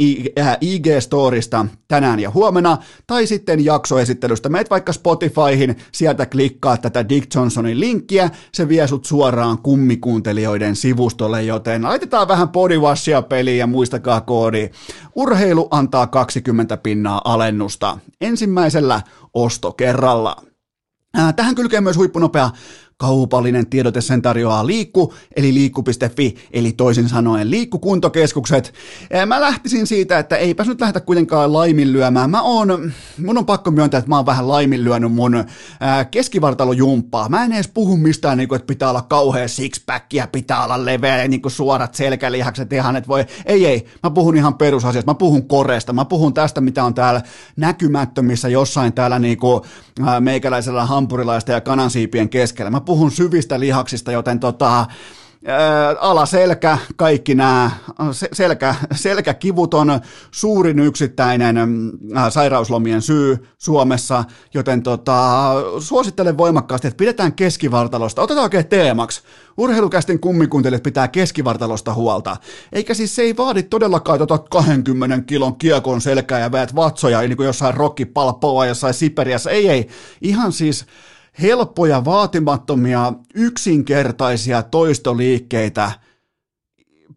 IG-storista tänään ja huomenna, tai sitten jaksoesittelystä. Meet vaikka Spotifyhin, sieltä klikkaa tätä Dick Johnsonin linkkiä, se vie sut suoraan kummikuuntelijoiden sivustolle, joten laitetaan vähän bodywashia peliin ja muistakaa koodi. Urheilu antaa 20 pinnaa alennusta ensimmäisellä ostokerralla. Tähän kylkee myös huippunopea Kaupallinen tiedote sen tarjoaa Liikku, eli liikku.fi, eli toisin sanoen liikkukuntokeskukset. Mä lähtisin siitä, että eipäs nyt lähdetä kuitenkaan laiminlyömään. Mä oon, mun on pakko myöntää, että mä oon vähän laiminlyönyt mun keskivartalojumppaa. Mä en edes puhu mistään, niin kuin, että pitää olla kauhea sixpack ja pitää olla leveä, niin kuin suorat selkälihakset ihan, että voi, ei ei, mä puhun ihan perusasiasta, mä puhun koreesta, mä puhun tästä, mitä on täällä näkymättömissä jossain täällä niin kuin, meikäläisellä hampurilaista ja kanansiipien keskellä. Mä puhun syvistä lihaksista, joten tota, alaselkä, kaikki nämä, selkä, selkäkivut on suurin yksittäinen sairauslomien syy Suomessa, joten tota, suosittelen voimakkaasti, että pidetään keskivartalosta, otetaan oikein teemaksi, urheilukästin kummikuntelijat pitää keskivartalosta huolta, eikä siis se ei vaadi todellakaan tota 20 kilon kiekon selkää ja väät vatsoja, niin kuin jossain rockipalpoa jossain Siperiassa, ei ei, ihan siis helppoja, vaatimattomia, yksinkertaisia toistoliikkeitä.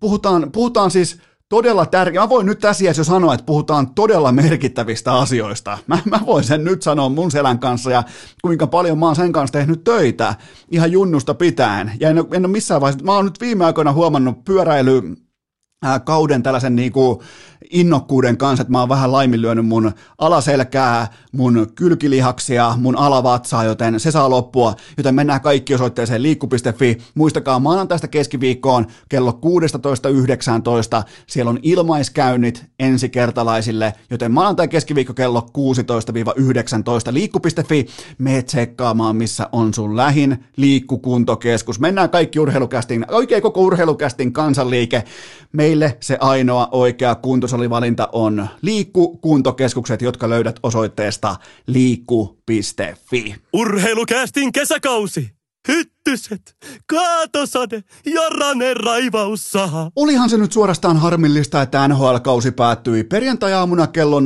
Puhutaan, puhutaan siis todella tärkeä. Mä voin nyt tässä jo sanoa, että puhutaan todella merkittävistä asioista. Mä, mä voin sen nyt sanoa mun selän kanssa ja kuinka paljon mä oon sen kanssa tehnyt töitä ihan junnusta pitäen. Ja en, en ole missään vaiheessa, mä oon nyt viime aikoina huomannut pyöräily kauden tällaisen niin kuin innokkuuden kanssa, että mä oon vähän laiminlyönyt mun alaselkää, mun kylkilihaksia, mun alavatsaa, joten se saa loppua, joten mennään kaikki osoitteeseen liikku.fi. Muistakaa maanantaista keskiviikkoon kello 16.19. Siellä on ilmaiskäynnit ensikertalaisille, joten maanantai keskiviikko kello 16-19 liikku.fi. Me tsekkaamaan, missä on sun lähin liikkukuntokeskus. Mennään kaikki urheilukästin, oikein koko urheilukästin kansanliike. Meille se ainoa oikea kunto valinta on Liikku kuntokeskukset, jotka löydät osoitteesta liikku.fi. Urheilukästin kesäkausi! Hyttyset, kaatosade ja Rane raivaussaha. Olihan se nyt suorastaan harmillista, että NHL-kausi päättyi perjantai-aamuna kello 06.52,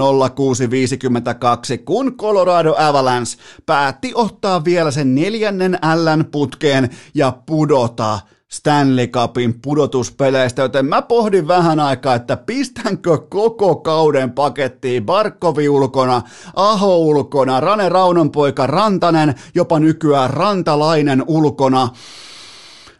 kun Colorado Avalanche päätti ottaa vielä sen neljännen Ln putkeen ja pudota Stanley Cupin pudotuspeleistä, joten mä pohdin vähän aikaa, että pistänkö koko kauden pakettiin Barkovi ulkona, Aho ulkona, Rane Raunonpoika Rantanen, jopa nykyään Rantalainen ulkona.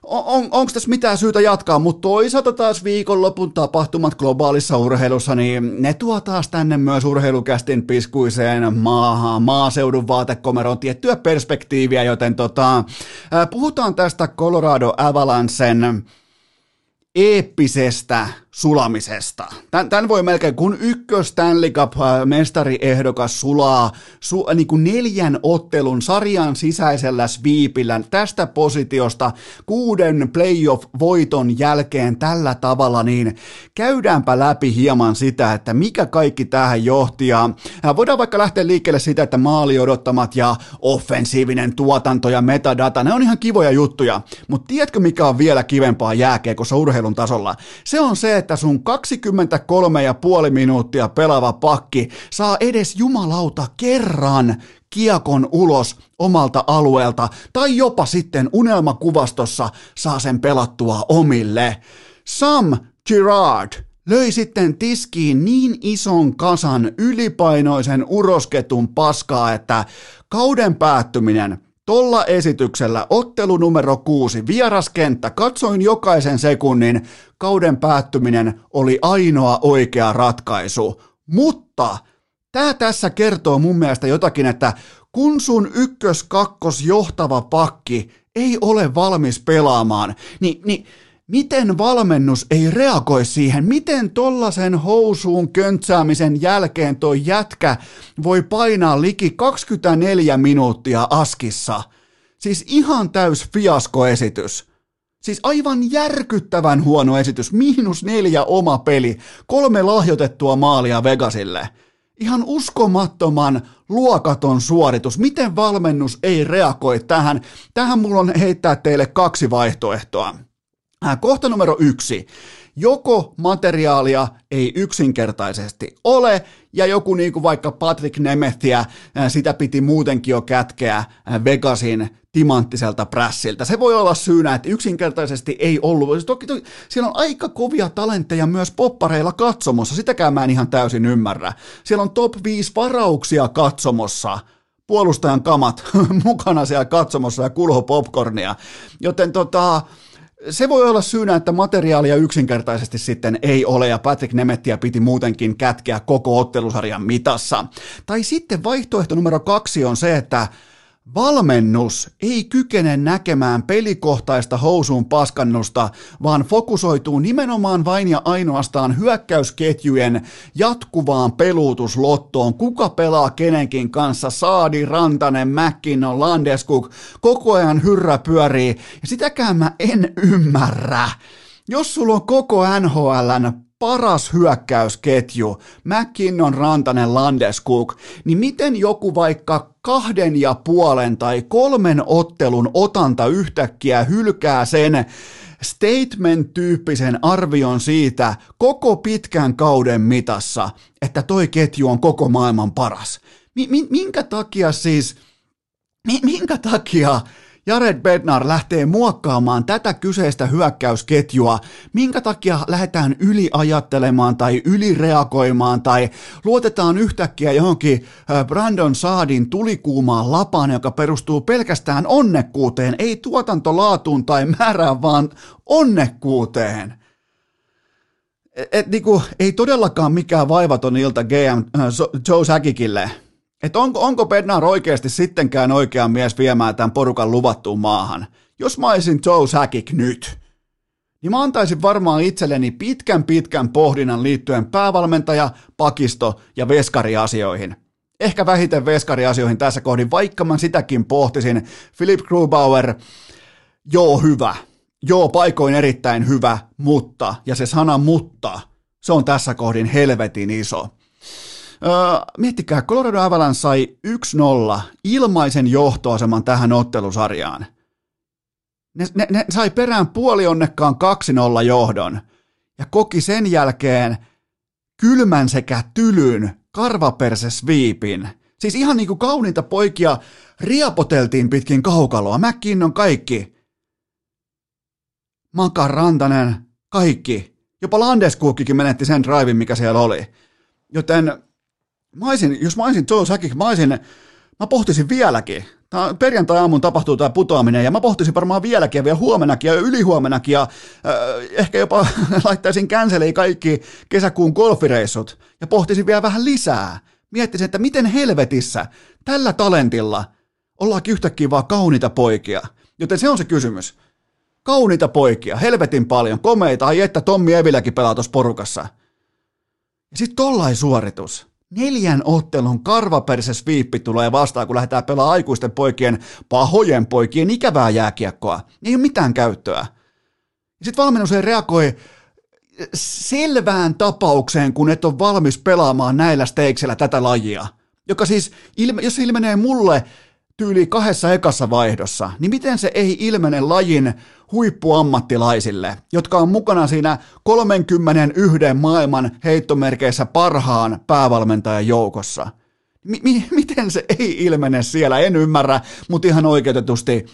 On, onko tässä mitään syytä jatkaa, mutta toisaalta taas viikonlopun tapahtumat globaalissa urheilussa, niin ne tuo taas tänne myös urheilukästin piskuiseen maahan, maaseudun vaatekomeroon tiettyä perspektiiviä, joten tota, puhutaan tästä Colorado Avalancen eeppisestä sulamisesta. Tän, tän voi melkein, kun ykkös Stanley Cup-mestariehdokas sulaa su, niin kuin neljän ottelun sarjan sisäisellä sweepillä tästä positiosta kuuden playoff-voiton jälkeen tällä tavalla, niin käydäänpä läpi hieman sitä, että mikä kaikki tähän johti. Ja voidaan vaikka lähteä liikkeelle siitä, että maali odottamat ja offensiivinen tuotanto ja metadata, ne on ihan kivoja juttuja, mutta tiedätkö mikä on vielä kivempaa jääkiekossa urheilun tasolla? Se on se, että sun 23,5 minuuttia pelaava pakki saa edes jumalauta kerran kiekon ulos omalta alueelta tai jopa sitten unelmakuvastossa saa sen pelattua omille. Sam Girard löi sitten tiskiin niin ison kasan ylipainoisen urosketun paskaa, että kauden päättyminen – Tolla esityksellä ottelu numero kuusi, vieraskenttä, katsoin jokaisen sekunnin, kauden päättyminen oli ainoa oikea ratkaisu. Mutta tämä tässä kertoo mun mielestä jotakin, että kun sun ykkös-kakkos johtava pakki ei ole valmis pelaamaan, niin, niin Miten valmennus ei reagoi siihen? Miten tollasen housuun köntsäämisen jälkeen toi jätkä voi painaa liki 24 minuuttia askissa? Siis ihan täys fiaskoesitys. Siis aivan järkyttävän huono esitys. Miinus neljä oma peli. Kolme lahjoitettua maalia Vegasille. Ihan uskomattoman luokaton suoritus. Miten valmennus ei reagoi tähän? Tähän mulla on heittää teille kaksi vaihtoehtoa. Äh, kohta numero yksi. Joko materiaalia ei yksinkertaisesti ole, ja joku niin kuin vaikka Patrick Nemethia, äh, sitä piti muutenkin jo kätkeä äh, Vegasin timanttiselta prässiltä. Se voi olla syynä, että yksinkertaisesti ei ollut. Siis toki, toki siellä on aika kovia talentteja myös poppareilla katsomossa, sitäkään mä en ihan täysin ymmärrä. Siellä on top 5 varauksia katsomossa, puolustajan kamat mukana siellä katsomossa ja kulho popcornia. Joten tota, se voi olla syynä, että materiaalia yksinkertaisesti sitten ei ole ja Patrick Nemettiä piti muutenkin kätkeä koko ottelusarjan mitassa. Tai sitten vaihtoehto numero kaksi on se, että Valmennus ei kykene näkemään pelikohtaista housuun paskannusta, vaan fokusoituu nimenomaan vain ja ainoastaan hyökkäysketjujen jatkuvaan peluutuslottoon. Kuka pelaa kenenkin kanssa? Saadi, Rantanen, McKinnon, Landeskuk. Koko ajan hyrrä pyörii. Ja sitäkään mä en ymmärrä. Jos sulla on koko NHLn paras hyökkäysketju, McKinnon, Rantanen, Landeskuk, niin miten joku vaikka kahden ja puolen tai kolmen ottelun otanta yhtäkkiä hylkää sen statement-tyyppisen arvion siitä koko pitkän kauden mitassa, että toi ketju on koko maailman paras. Minkä takia siis, minkä takia Jared Bednar lähtee muokkaamaan tätä kyseistä hyökkäysketjua, minkä takia lähdetään yliajattelemaan tai ylireagoimaan tai luotetaan yhtäkkiä johonkin Brandon Saadin tulikuumaan lapaan, joka perustuu pelkästään onnekkuuteen, ei tuotantolaatuun tai määrään, vaan onnekkuuteen. Et, et, niinku, ei todellakaan mikään vaivaton ilta GM äh, Joe Säkikille että onko, onko Bednar oikeasti sittenkään oikea mies viemään tämän porukan luvattuun maahan. Jos mä olisin Joe Sakic nyt, niin mä antaisin varmaan itselleni pitkän pitkän pohdinnan liittyen päävalmentaja, pakisto ja veskariasioihin. Ehkä vähiten veskariasioihin tässä kohdin, vaikka mä sitäkin pohtisin. Philip Grubauer, joo hyvä, joo paikoin erittäin hyvä, mutta, ja se sana mutta, se on tässä kohdin helvetin iso. Öö, miettikää, Colorado Avalanche sai 1-0 ilmaisen johtoaseman tähän ottelusarjaan. Ne, ne, ne sai perään puolionnekkaan 2-0 johdon ja koki sen jälkeen kylmän sekä tylyn karvapersesviipin. Siis ihan niin kuin kauniita poikia riapoteltiin pitkin kaukaloa. on kaikki. Maka Rantanen, kaikki. Jopa Landeskukkikin menetti sen drivin, mikä siellä oli. Joten mä olisin, jos mä olisin Joe Sakic, mä olisin mä pohtisin vieläkin. Tämä perjantai-aamun tapahtuu tämä putoaminen ja mä pohtisin varmaan vieläkin ja vielä huomenakin ja ylihuomenakin ja äh, ehkä jopa laittaisin canceliin kaikki kesäkuun golfireissut ja pohtisin vielä vähän lisää. Miettisin, että miten helvetissä tällä talentilla ollaankin yhtäkkiä vaan kauniita poikia. Joten se on se kysymys. Kauniita poikia, helvetin paljon, komeita, ai että Tommi Eviläkin pelaa tuossa porukassa. Ja sitten tollain suoritus. Neljän ottelun karvaperse sviippi tulee vastaan, kun lähdetään pelaamaan aikuisten poikien, pahojen poikien ikävää jääkiekkoa. Ei ole mitään käyttöä. Sitten valmennus ei reagoi selvään tapaukseen, kun et ole valmis pelaamaan näillä steiksellä tätä lajia. Joka siis, jos se ilmenee mulle tyyli kahdessa ekassa vaihdossa, niin miten se ei ilmene lajin huippuammattilaisille, jotka on mukana siinä 31 maailman heittomerkeissä parhaan päävalmentajan joukossa? M- mi- miten se ei ilmene siellä, en ymmärrä, mutta ihan oikeutetusti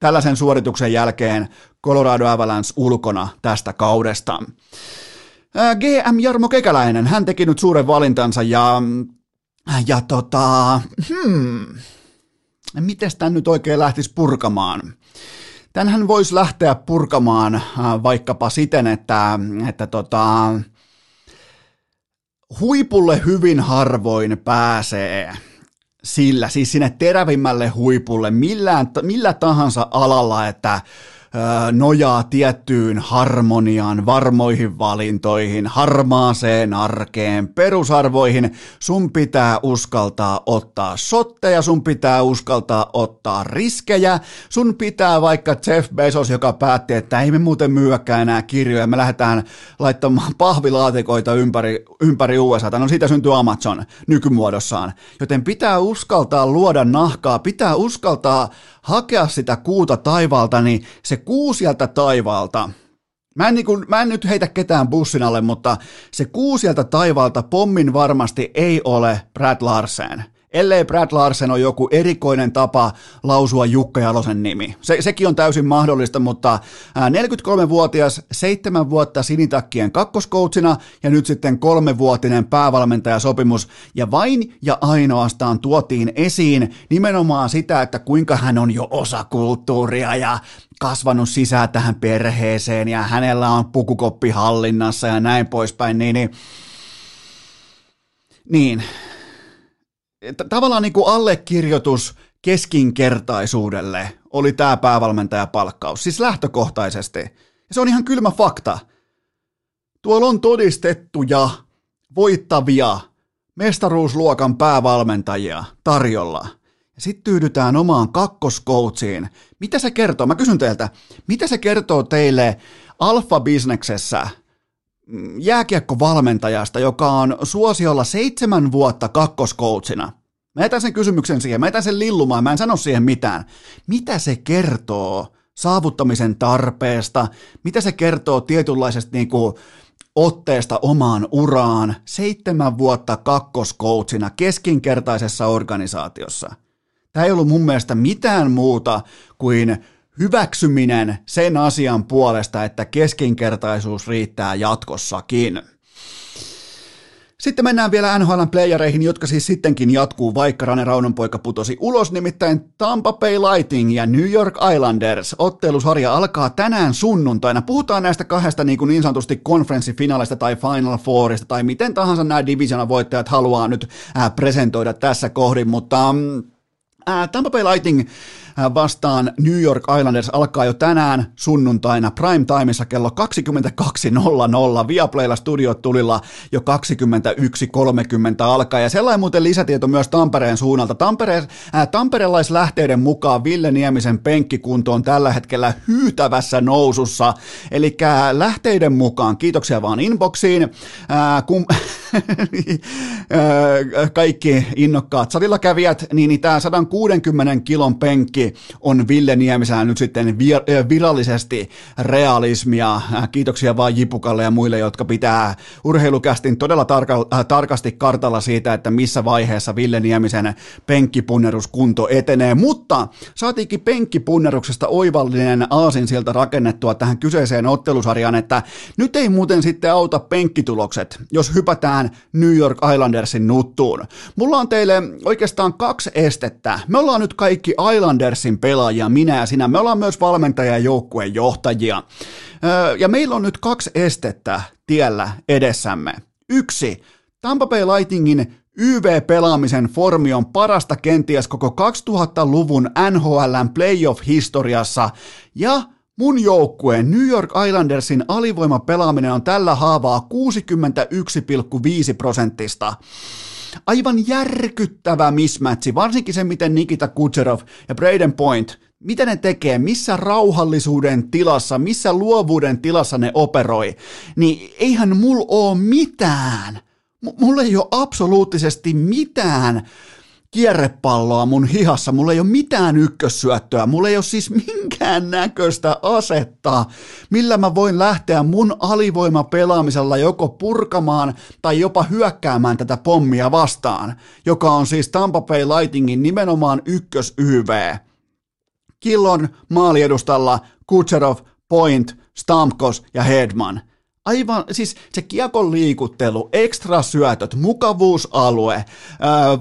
tällaisen suorituksen jälkeen Colorado Avalanche ulkona tästä kaudesta. GM Jarmo Kekäläinen, hän teki nyt suuren valintansa ja, ja tota, hmm, miten tämän nyt oikein lähtisi purkamaan? Tänhän voisi lähteä purkamaan äh, vaikkapa siten, että, että tota, huipulle hyvin harvoin pääsee sillä, siis sinne terävimmälle huipulle millään, millä tahansa alalla, että nojaa tiettyyn harmoniaan, varmoihin valintoihin, harmaaseen arkeen, perusarvoihin. Sun pitää uskaltaa ottaa sotteja, sun pitää uskaltaa ottaa riskejä, sun pitää vaikka Jeff Bezos, joka päätti, että ei me muuten myyäkään enää kirjoja, me lähdetään laittamaan pahvilaatikoita ympäri, ympäri USA, no siitä syntyy Amazon nykymuodossaan, joten pitää uskaltaa luoda nahkaa, pitää uskaltaa hakea sitä kuuta taivaalta, niin se kuu sieltä taivaalta, Mä en, niin kuin, mä en nyt heitä ketään bussin alle, mutta se kuu sieltä taivaalta pommin varmasti ei ole Brad Larsen ellei Brad Larsen ole joku erikoinen tapa lausua Jukka Jalosen nimi. Se, sekin on täysin mahdollista, mutta 43-vuotias, seitsemän vuotta sinitakkien kakkoskoutsina ja nyt sitten kolmevuotinen päävalmentajasopimus ja vain ja ainoastaan tuotiin esiin nimenomaan sitä, että kuinka hän on jo osa kulttuuria ja kasvanut sisään tähän perheeseen ja hänellä on pukukoppi hallinnassa ja näin poispäin, niin, niin, niin tavallaan niin kuin allekirjoitus keskinkertaisuudelle oli tämä päävalmentajapalkkaus, siis lähtökohtaisesti. Ja se on ihan kylmä fakta. Tuolla on todistettuja, voittavia, mestaruusluokan päävalmentajia tarjolla. Ja sitten tyydytään omaan kakkoskoutsiin. Mitä se kertoo? Mä kysyn teiltä, mitä se kertoo teille alfa-bisneksessä – jääkiekkovalmentajasta, joka on suosiolla seitsemän vuotta kakkoskoutsina. Mä jätän sen kysymyksen siihen, mä jätän sen lillumaan, mä en sano siihen mitään. Mitä se kertoo saavuttamisen tarpeesta? Mitä se kertoo tietynlaisesta niin kuin, otteesta omaan uraan seitsemän vuotta kakkoskoutsina keskinkertaisessa organisaatiossa? Tämä ei ollut mun mielestä mitään muuta kuin hyväksyminen sen asian puolesta, että keskinkertaisuus riittää jatkossakin. Sitten mennään vielä NHLn playereihin, jotka siis sittenkin jatkuu, vaikka Rane Raunonpoika putosi ulos, nimittäin Tampa Bay Lightning ja New York Islanders. Ottelusarja alkaa tänään sunnuntaina. Puhutaan näistä kahdesta niin, kuin niin sanotusti konferenssifinaalista tai Final Fourista tai miten tahansa nämä divisiona voittajat haluaa nyt presentoida tässä kohdin, mutta Tampa Bay Lightning vastaan New York Islanders alkaa jo tänään sunnuntaina prime timeissa kello 22.00. Viaplaylla studiot tulilla jo 21.30 alkaa. Ja sellainen muuten lisätieto myös Tampereen suunnalta. Tampere, äh, tamperelaislähteiden mukaan Ville Niemisen penkkikunto on tällä hetkellä hyytävässä nousussa. Eli lähteiden mukaan, kiitoksia vaan inboxiin, äh, kun kaikki innokkaat salilla kävijät, niin, niin tämä 160 kilon penkki kaikki on Ville Niemisellä nyt sitten virallisesti realismia. Kiitoksia vaan Jipukalle ja muille, jotka pitää urheilukästin todella tarka, äh, tarkasti kartalla siitä, että missä vaiheessa Ville Niemisen penkkipunneruskunto etenee, mutta saatiinkin penkkipunneruksesta oivallinen aasin sieltä rakennettua tähän kyseiseen ottelusarjaan, että nyt ei muuten sitten auta penkkitulokset, jos hypätään New York Islandersin nuttuun. Mulla on teille oikeastaan kaksi estettä. Me ollaan nyt kaikki Islandersin pelaajia, minä ja sinä. Me ollaan myös valmentaja ja joukkueen johtajia. Ja meillä on nyt kaksi estettä tiellä edessämme. Yksi, Tampa Bay Lightningin YV-pelaamisen formi on parasta kenties koko 2000-luvun NHLn playoff-historiassa ja Mun joukkueen New York Islandersin alivoimapelaaminen on tällä haavaa 61,5 prosenttista. Aivan järkyttävä mismatchi, varsinkin se, miten Nikita Kucherov ja Braden Point, mitä ne tekee, missä rauhallisuuden tilassa, missä luovuuden tilassa ne operoi, niin eihän mulla oo mitään. M- mulla ei ole absoluuttisesti mitään kierrepalloa mun hihassa, mulla ei ole mitään ykkössyöttöä, mulla ei ole siis minkään näköistä asetta, millä mä voin lähteä mun alivoimapelaamisella joko purkamaan tai jopa hyökkäämään tätä pommia vastaan, joka on siis Tampa Bay Lightningin nimenomaan ykkös YV. Killon maaliedustalla Kucherov, Point, Stamkos ja Hedman – Aivan, siis se kiekon liikuttelu, ekstra syötöt, mukavuusalue,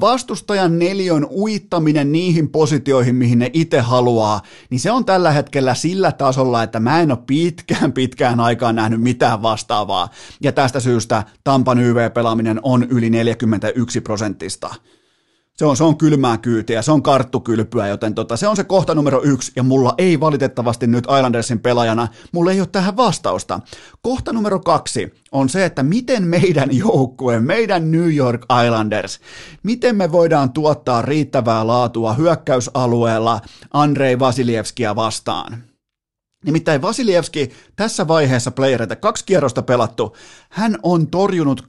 vastustajan neliön uittaminen niihin positioihin, mihin ne itse haluaa, niin se on tällä hetkellä sillä tasolla, että mä en ole pitkään pitkään aikaan nähnyt mitään vastaavaa. Ja tästä syystä Tampan YV-pelaaminen on yli 41 prosenttista se on, se on kylmää kyytiä, se on karttukylpyä, joten tota, se on se kohta numero yksi, ja mulla ei valitettavasti nyt Islandersin pelaajana, mulla ei ole tähän vastausta. Kohta numero kaksi on se, että miten meidän joukkue, meidän New York Islanders, miten me voidaan tuottaa riittävää laatua hyökkäysalueella Andrei Vasilievskia vastaan. Nimittäin Vasilievski tässä vaiheessa playereita, kaksi kierrosta pelattu, hän on torjunut 12,9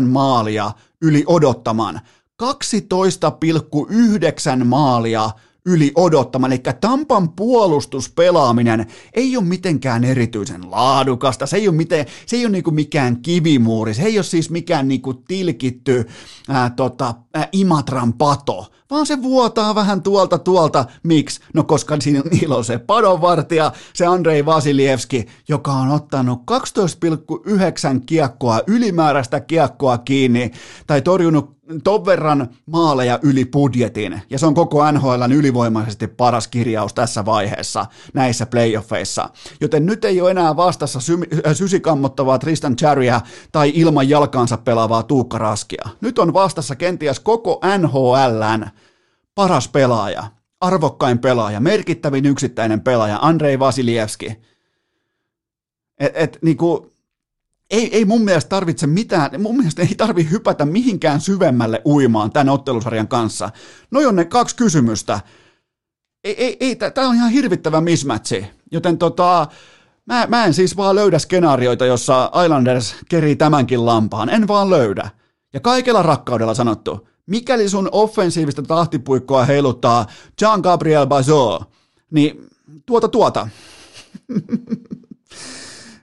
maalia yli odottaman. 12,9 maalia yli odottaman, eli Tampan puolustuspelaaminen ei ole mitenkään erityisen laadukasta, se ei ole, miten, se ei ole niinku mikään kivimuuri, se ei ole siis mikään niinku tilkitty ää, tota, ää, Imatran pato, vaan se vuotaa vähän tuolta tuolta. Miksi? No koska niillä on se padonvartija, se Andrei Vasilievski, joka on ottanut 12,9 kiekkoa, ylimääräistä kiekkoa kiinni, tai torjunut ton verran maaleja yli budjetin, ja se on koko NHLn ylivoimaisesti paras kirjaus tässä vaiheessa näissä playoffeissa. Joten nyt ei ole enää vastassa sy- äh, sysikammottavaa Tristan Charia tai ilman jalkaansa pelaavaa Tuukka Raskia. Nyt on vastassa kenties koko NHLn paras pelaaja, arvokkain pelaaja, merkittävin yksittäinen pelaaja, Andrei Vasilievski. Et, et, niinku, ei, ei mun mielestä tarvitse mitään, mun mielestä ei tarvi hypätä mihinkään syvemmälle uimaan tämän ottelusarjan kanssa. No on ne kaksi kysymystä. Ei, ei, ei tämä on ihan hirvittävä mismatchi, joten tota, mä, mä en siis vaan löydä skenaarioita, jossa Islanders kerii tämänkin lampaan, en vaan löydä. Ja kaikella rakkaudella sanottu, mikäli sun offensiivista tahtipuikkoa heiluttaa Jean Gabriel Bazot, niin tuota tuota.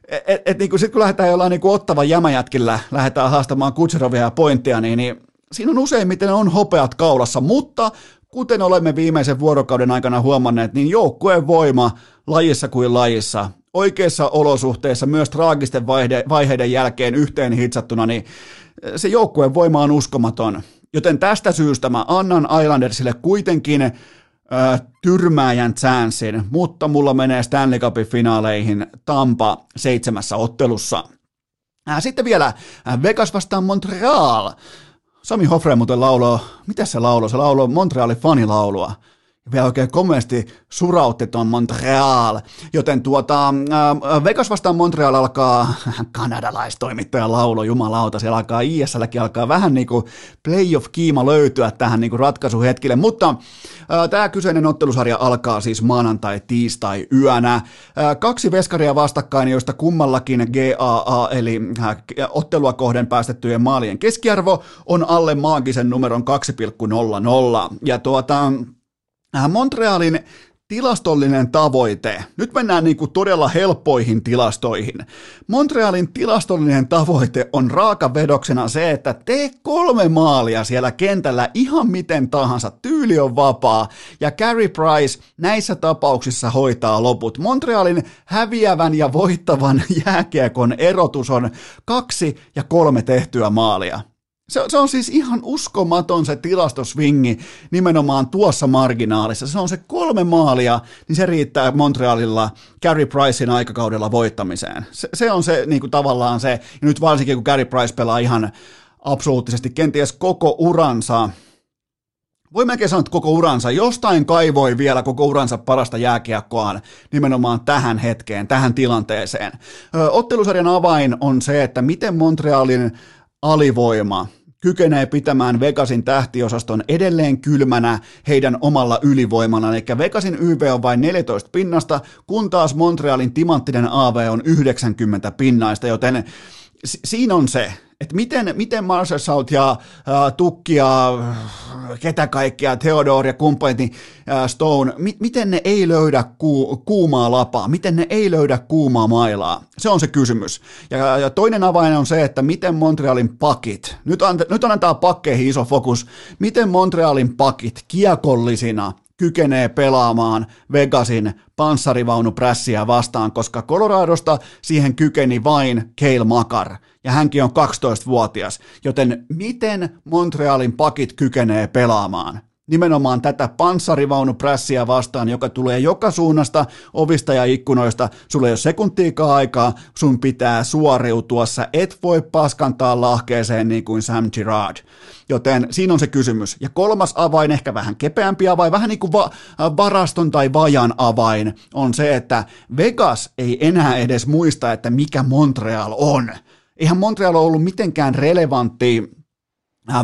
et, et, et niin sitten kun lähdetään jollain niin ottava jämäjätkillä, lähdetään haastamaan Kutserovia ja pointtia, niin, niin siinä on useimmiten on hopeat kaulassa, mutta kuten olemme viimeisen vuorokauden aikana huomanneet, niin joukkueen voima lajissa kuin lajissa, oikeissa olosuhteissa, myös traagisten vaiheiden jälkeen yhteen hitsattuna, niin se joukkueen voima on uskomaton. Joten tästä syystä mä annan Islandersille kuitenkin äh, tyrmääjän chanssin, mutta mulla menee Stanley Cupin finaaleihin Tampa seitsemässä ottelussa. Äh, sitten vielä Vegas vastaan Montreal. Sami Hofre muuten lauloi, mitä se lauloi? Se lauloi Montrealin fanilaulua vielä oikein komeasti surautti tuon Montreal, joten tuota, äh, Vegas vastaan Montreal alkaa kanadalaistoimittajan laulo, jumalauta, siellä alkaa ISLkin alkaa vähän niin kuin playoff-kiima löytyä tähän niin kuin ratkaisuhetkille, mutta äh, tämä kyseinen ottelusarja alkaa siis maanantai, tiistai yönä. Äh, kaksi veskaria vastakkain, joista kummallakin GAA, eli äh, ottelua kohden päästettyjen maalien keskiarvo on alle maagisen numeron 2,00, ja tuota, Äh, Montrealin tilastollinen tavoite, nyt mennään niin kuin todella helppoihin tilastoihin. Montrealin tilastollinen tavoite on raakavedoksena se, että tee kolme maalia siellä kentällä ihan miten tahansa, tyyli on vapaa, ja Carey Price näissä tapauksissa hoitaa loput. Montrealin häviävän ja voittavan jääkiekon erotus on kaksi ja kolme tehtyä maalia. Se, se on siis ihan uskomaton se tilastosvingi nimenomaan tuossa marginaalissa. Se on se kolme maalia, niin se riittää Montrealilla Carey Pricein aikakaudella voittamiseen. Se, se on se niin kuin tavallaan se, ja nyt varsinkin kun Carey Price pelaa ihan absoluuttisesti kenties koko uransa, voi melkein sanoa, että koko uransa, jostain kaivoi vielä koko uransa parasta jääkiekkoaan nimenomaan tähän hetkeen, tähän tilanteeseen. Ottelusarjan avain on se, että miten Montrealin alivoima kykenee pitämään Vegasin tähtiosaston edelleen kylmänä heidän omalla ylivoimana. Eli Vegasin YV on vain 14 pinnasta, kun taas Montrealin timanttinen AV on 90 pinnaista, joten siinä on se, että miten, miten Saut ja äh, Tukki ja äh, ketä kaikkea, Theodore ja kumppanit, äh, Stone, mi, miten ne ei löydä ku, kuumaa lapaa, miten ne ei löydä kuumaa mailaa? Se on se kysymys. Ja, ja toinen avain on se, että miten Montrealin pakit, nyt, an, nyt annetaan pakkeihin iso fokus, miten Montrealin pakit kiekollisina – kykenee pelaamaan Vegasin panssarivaunuprässiä vastaan, koska Coloradosta siihen kykeni vain Kale Makar, ja hänkin on 12-vuotias, joten miten Montrealin pakit kykenee pelaamaan? Nimenomaan tätä panssarivaunuprässiä vastaan, joka tulee joka suunnasta, ovista ja ikkunoista. Sulla ei ole sekuntiikaa aikaa, sun pitää suoriutua. Sä et voi paskantaa lahkeeseen niin kuin Sam Girard. Joten siinä on se kysymys. Ja kolmas avain, ehkä vähän kepeämpi avain, vähän niin kuin va- varaston tai vajan avain, on se, että Vegas ei enää edes muista, että mikä Montreal on. Eihän Montreal ollut mitenkään relevantti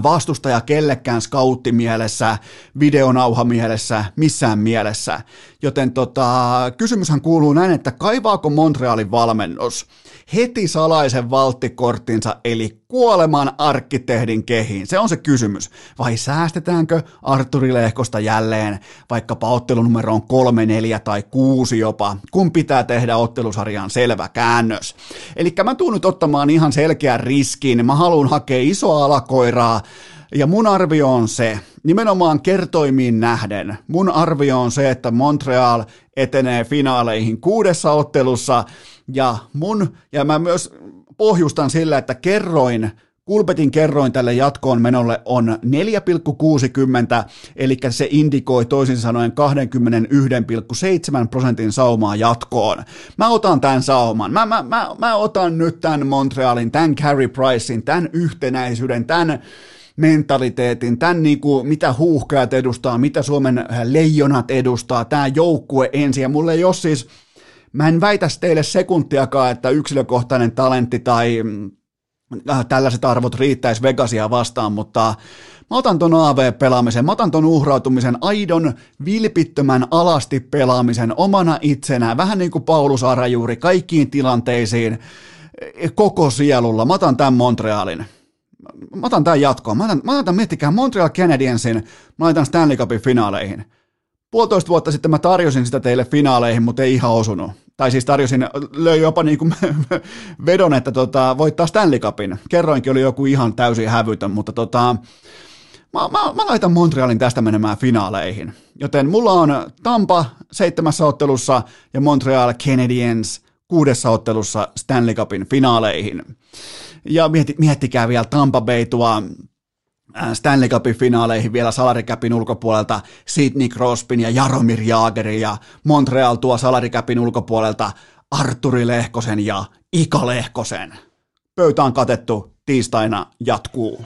vastustaja kellekään scouttimielessä, videonauhamielessä, missään mielessä. Joten tota, kysymyshän kuuluu näin, että kaivaako Montrealin valmennus heti salaisen valttikorttinsa eli kuoleman arkkitehdin kehiin? Se on se kysymys. Vai säästetäänkö Arturi Lehkosta jälleen vaikkapa ottelunumero on kolme, neljä tai kuusi jopa, kun pitää tehdä ottelusarjaan selvä käännös. Eli mä tuun nyt ottamaan ihan selkeän riskin. Mä haluan hakea isoa alakoiraa, ja mun arvio on se, nimenomaan kertoimiin nähden, mun arvio on se, että Montreal etenee finaaleihin kuudessa ottelussa, ja mun, ja mä myös pohjustan sillä, että kerroin, Kulpetin kerroin tälle jatkoon menolle on 4,60, eli se indikoi toisin sanoen 21,7 prosentin saumaa jatkoon. Mä otan tämän sauman. Mä, mä, mä, mä otan nyt tämän Montrealin, tämän Carey Pricein, tämän yhtenäisyyden, tämän mentaliteetin, tämän niin kuin, mitä huuhkajat edustaa, mitä Suomen leijonat edustaa, tämä joukkue ensin. Ja mulle ei ole siis, mä en väitä teille sekuntiakaan, että yksilökohtainen talentti tai äh, tällaiset arvot riittäisi Vegasia vastaan, mutta mä otan ton AV-pelaamisen, mä otan ton uhrautumisen, aidon, vilpittömän alasti pelaamisen omana itsenään, vähän niin kuin Paulus Arajuuri, kaikkiin tilanteisiin, koko sielulla. Mä otan tämän Montrealin mä otan tämän jatkoon. Mä otan, mä otan miettikää Montreal Canadiensin, mä laitan Stanley Cupin finaaleihin. Puolitoista vuotta sitten mä tarjosin sitä teille finaaleihin, mutta ei ihan osunut. Tai siis tarjosin, löi jopa niin kuin vedon, että tota, voittaa Stanley Cupin. Kerroinkin oli joku ihan täysin hävytön, mutta tota, mä, mä, mä laitan Montrealin tästä menemään finaaleihin. Joten mulla on Tampa seitsemässä ottelussa ja Montreal Canadiens kuudessa ottelussa Stanley Cupin finaaleihin. Ja mietti, miettikää vielä Tampa Bay tuo Stanley Cupin finaaleihin vielä salarikäpin ulkopuolelta Sidney Crosbyn ja Jaromir Jaagerin ja Montreal tuo salarikäpin ulkopuolelta Arturi Lehkosen ja Ika Lehkosen. Pöytä on katettu, tiistaina jatkuu.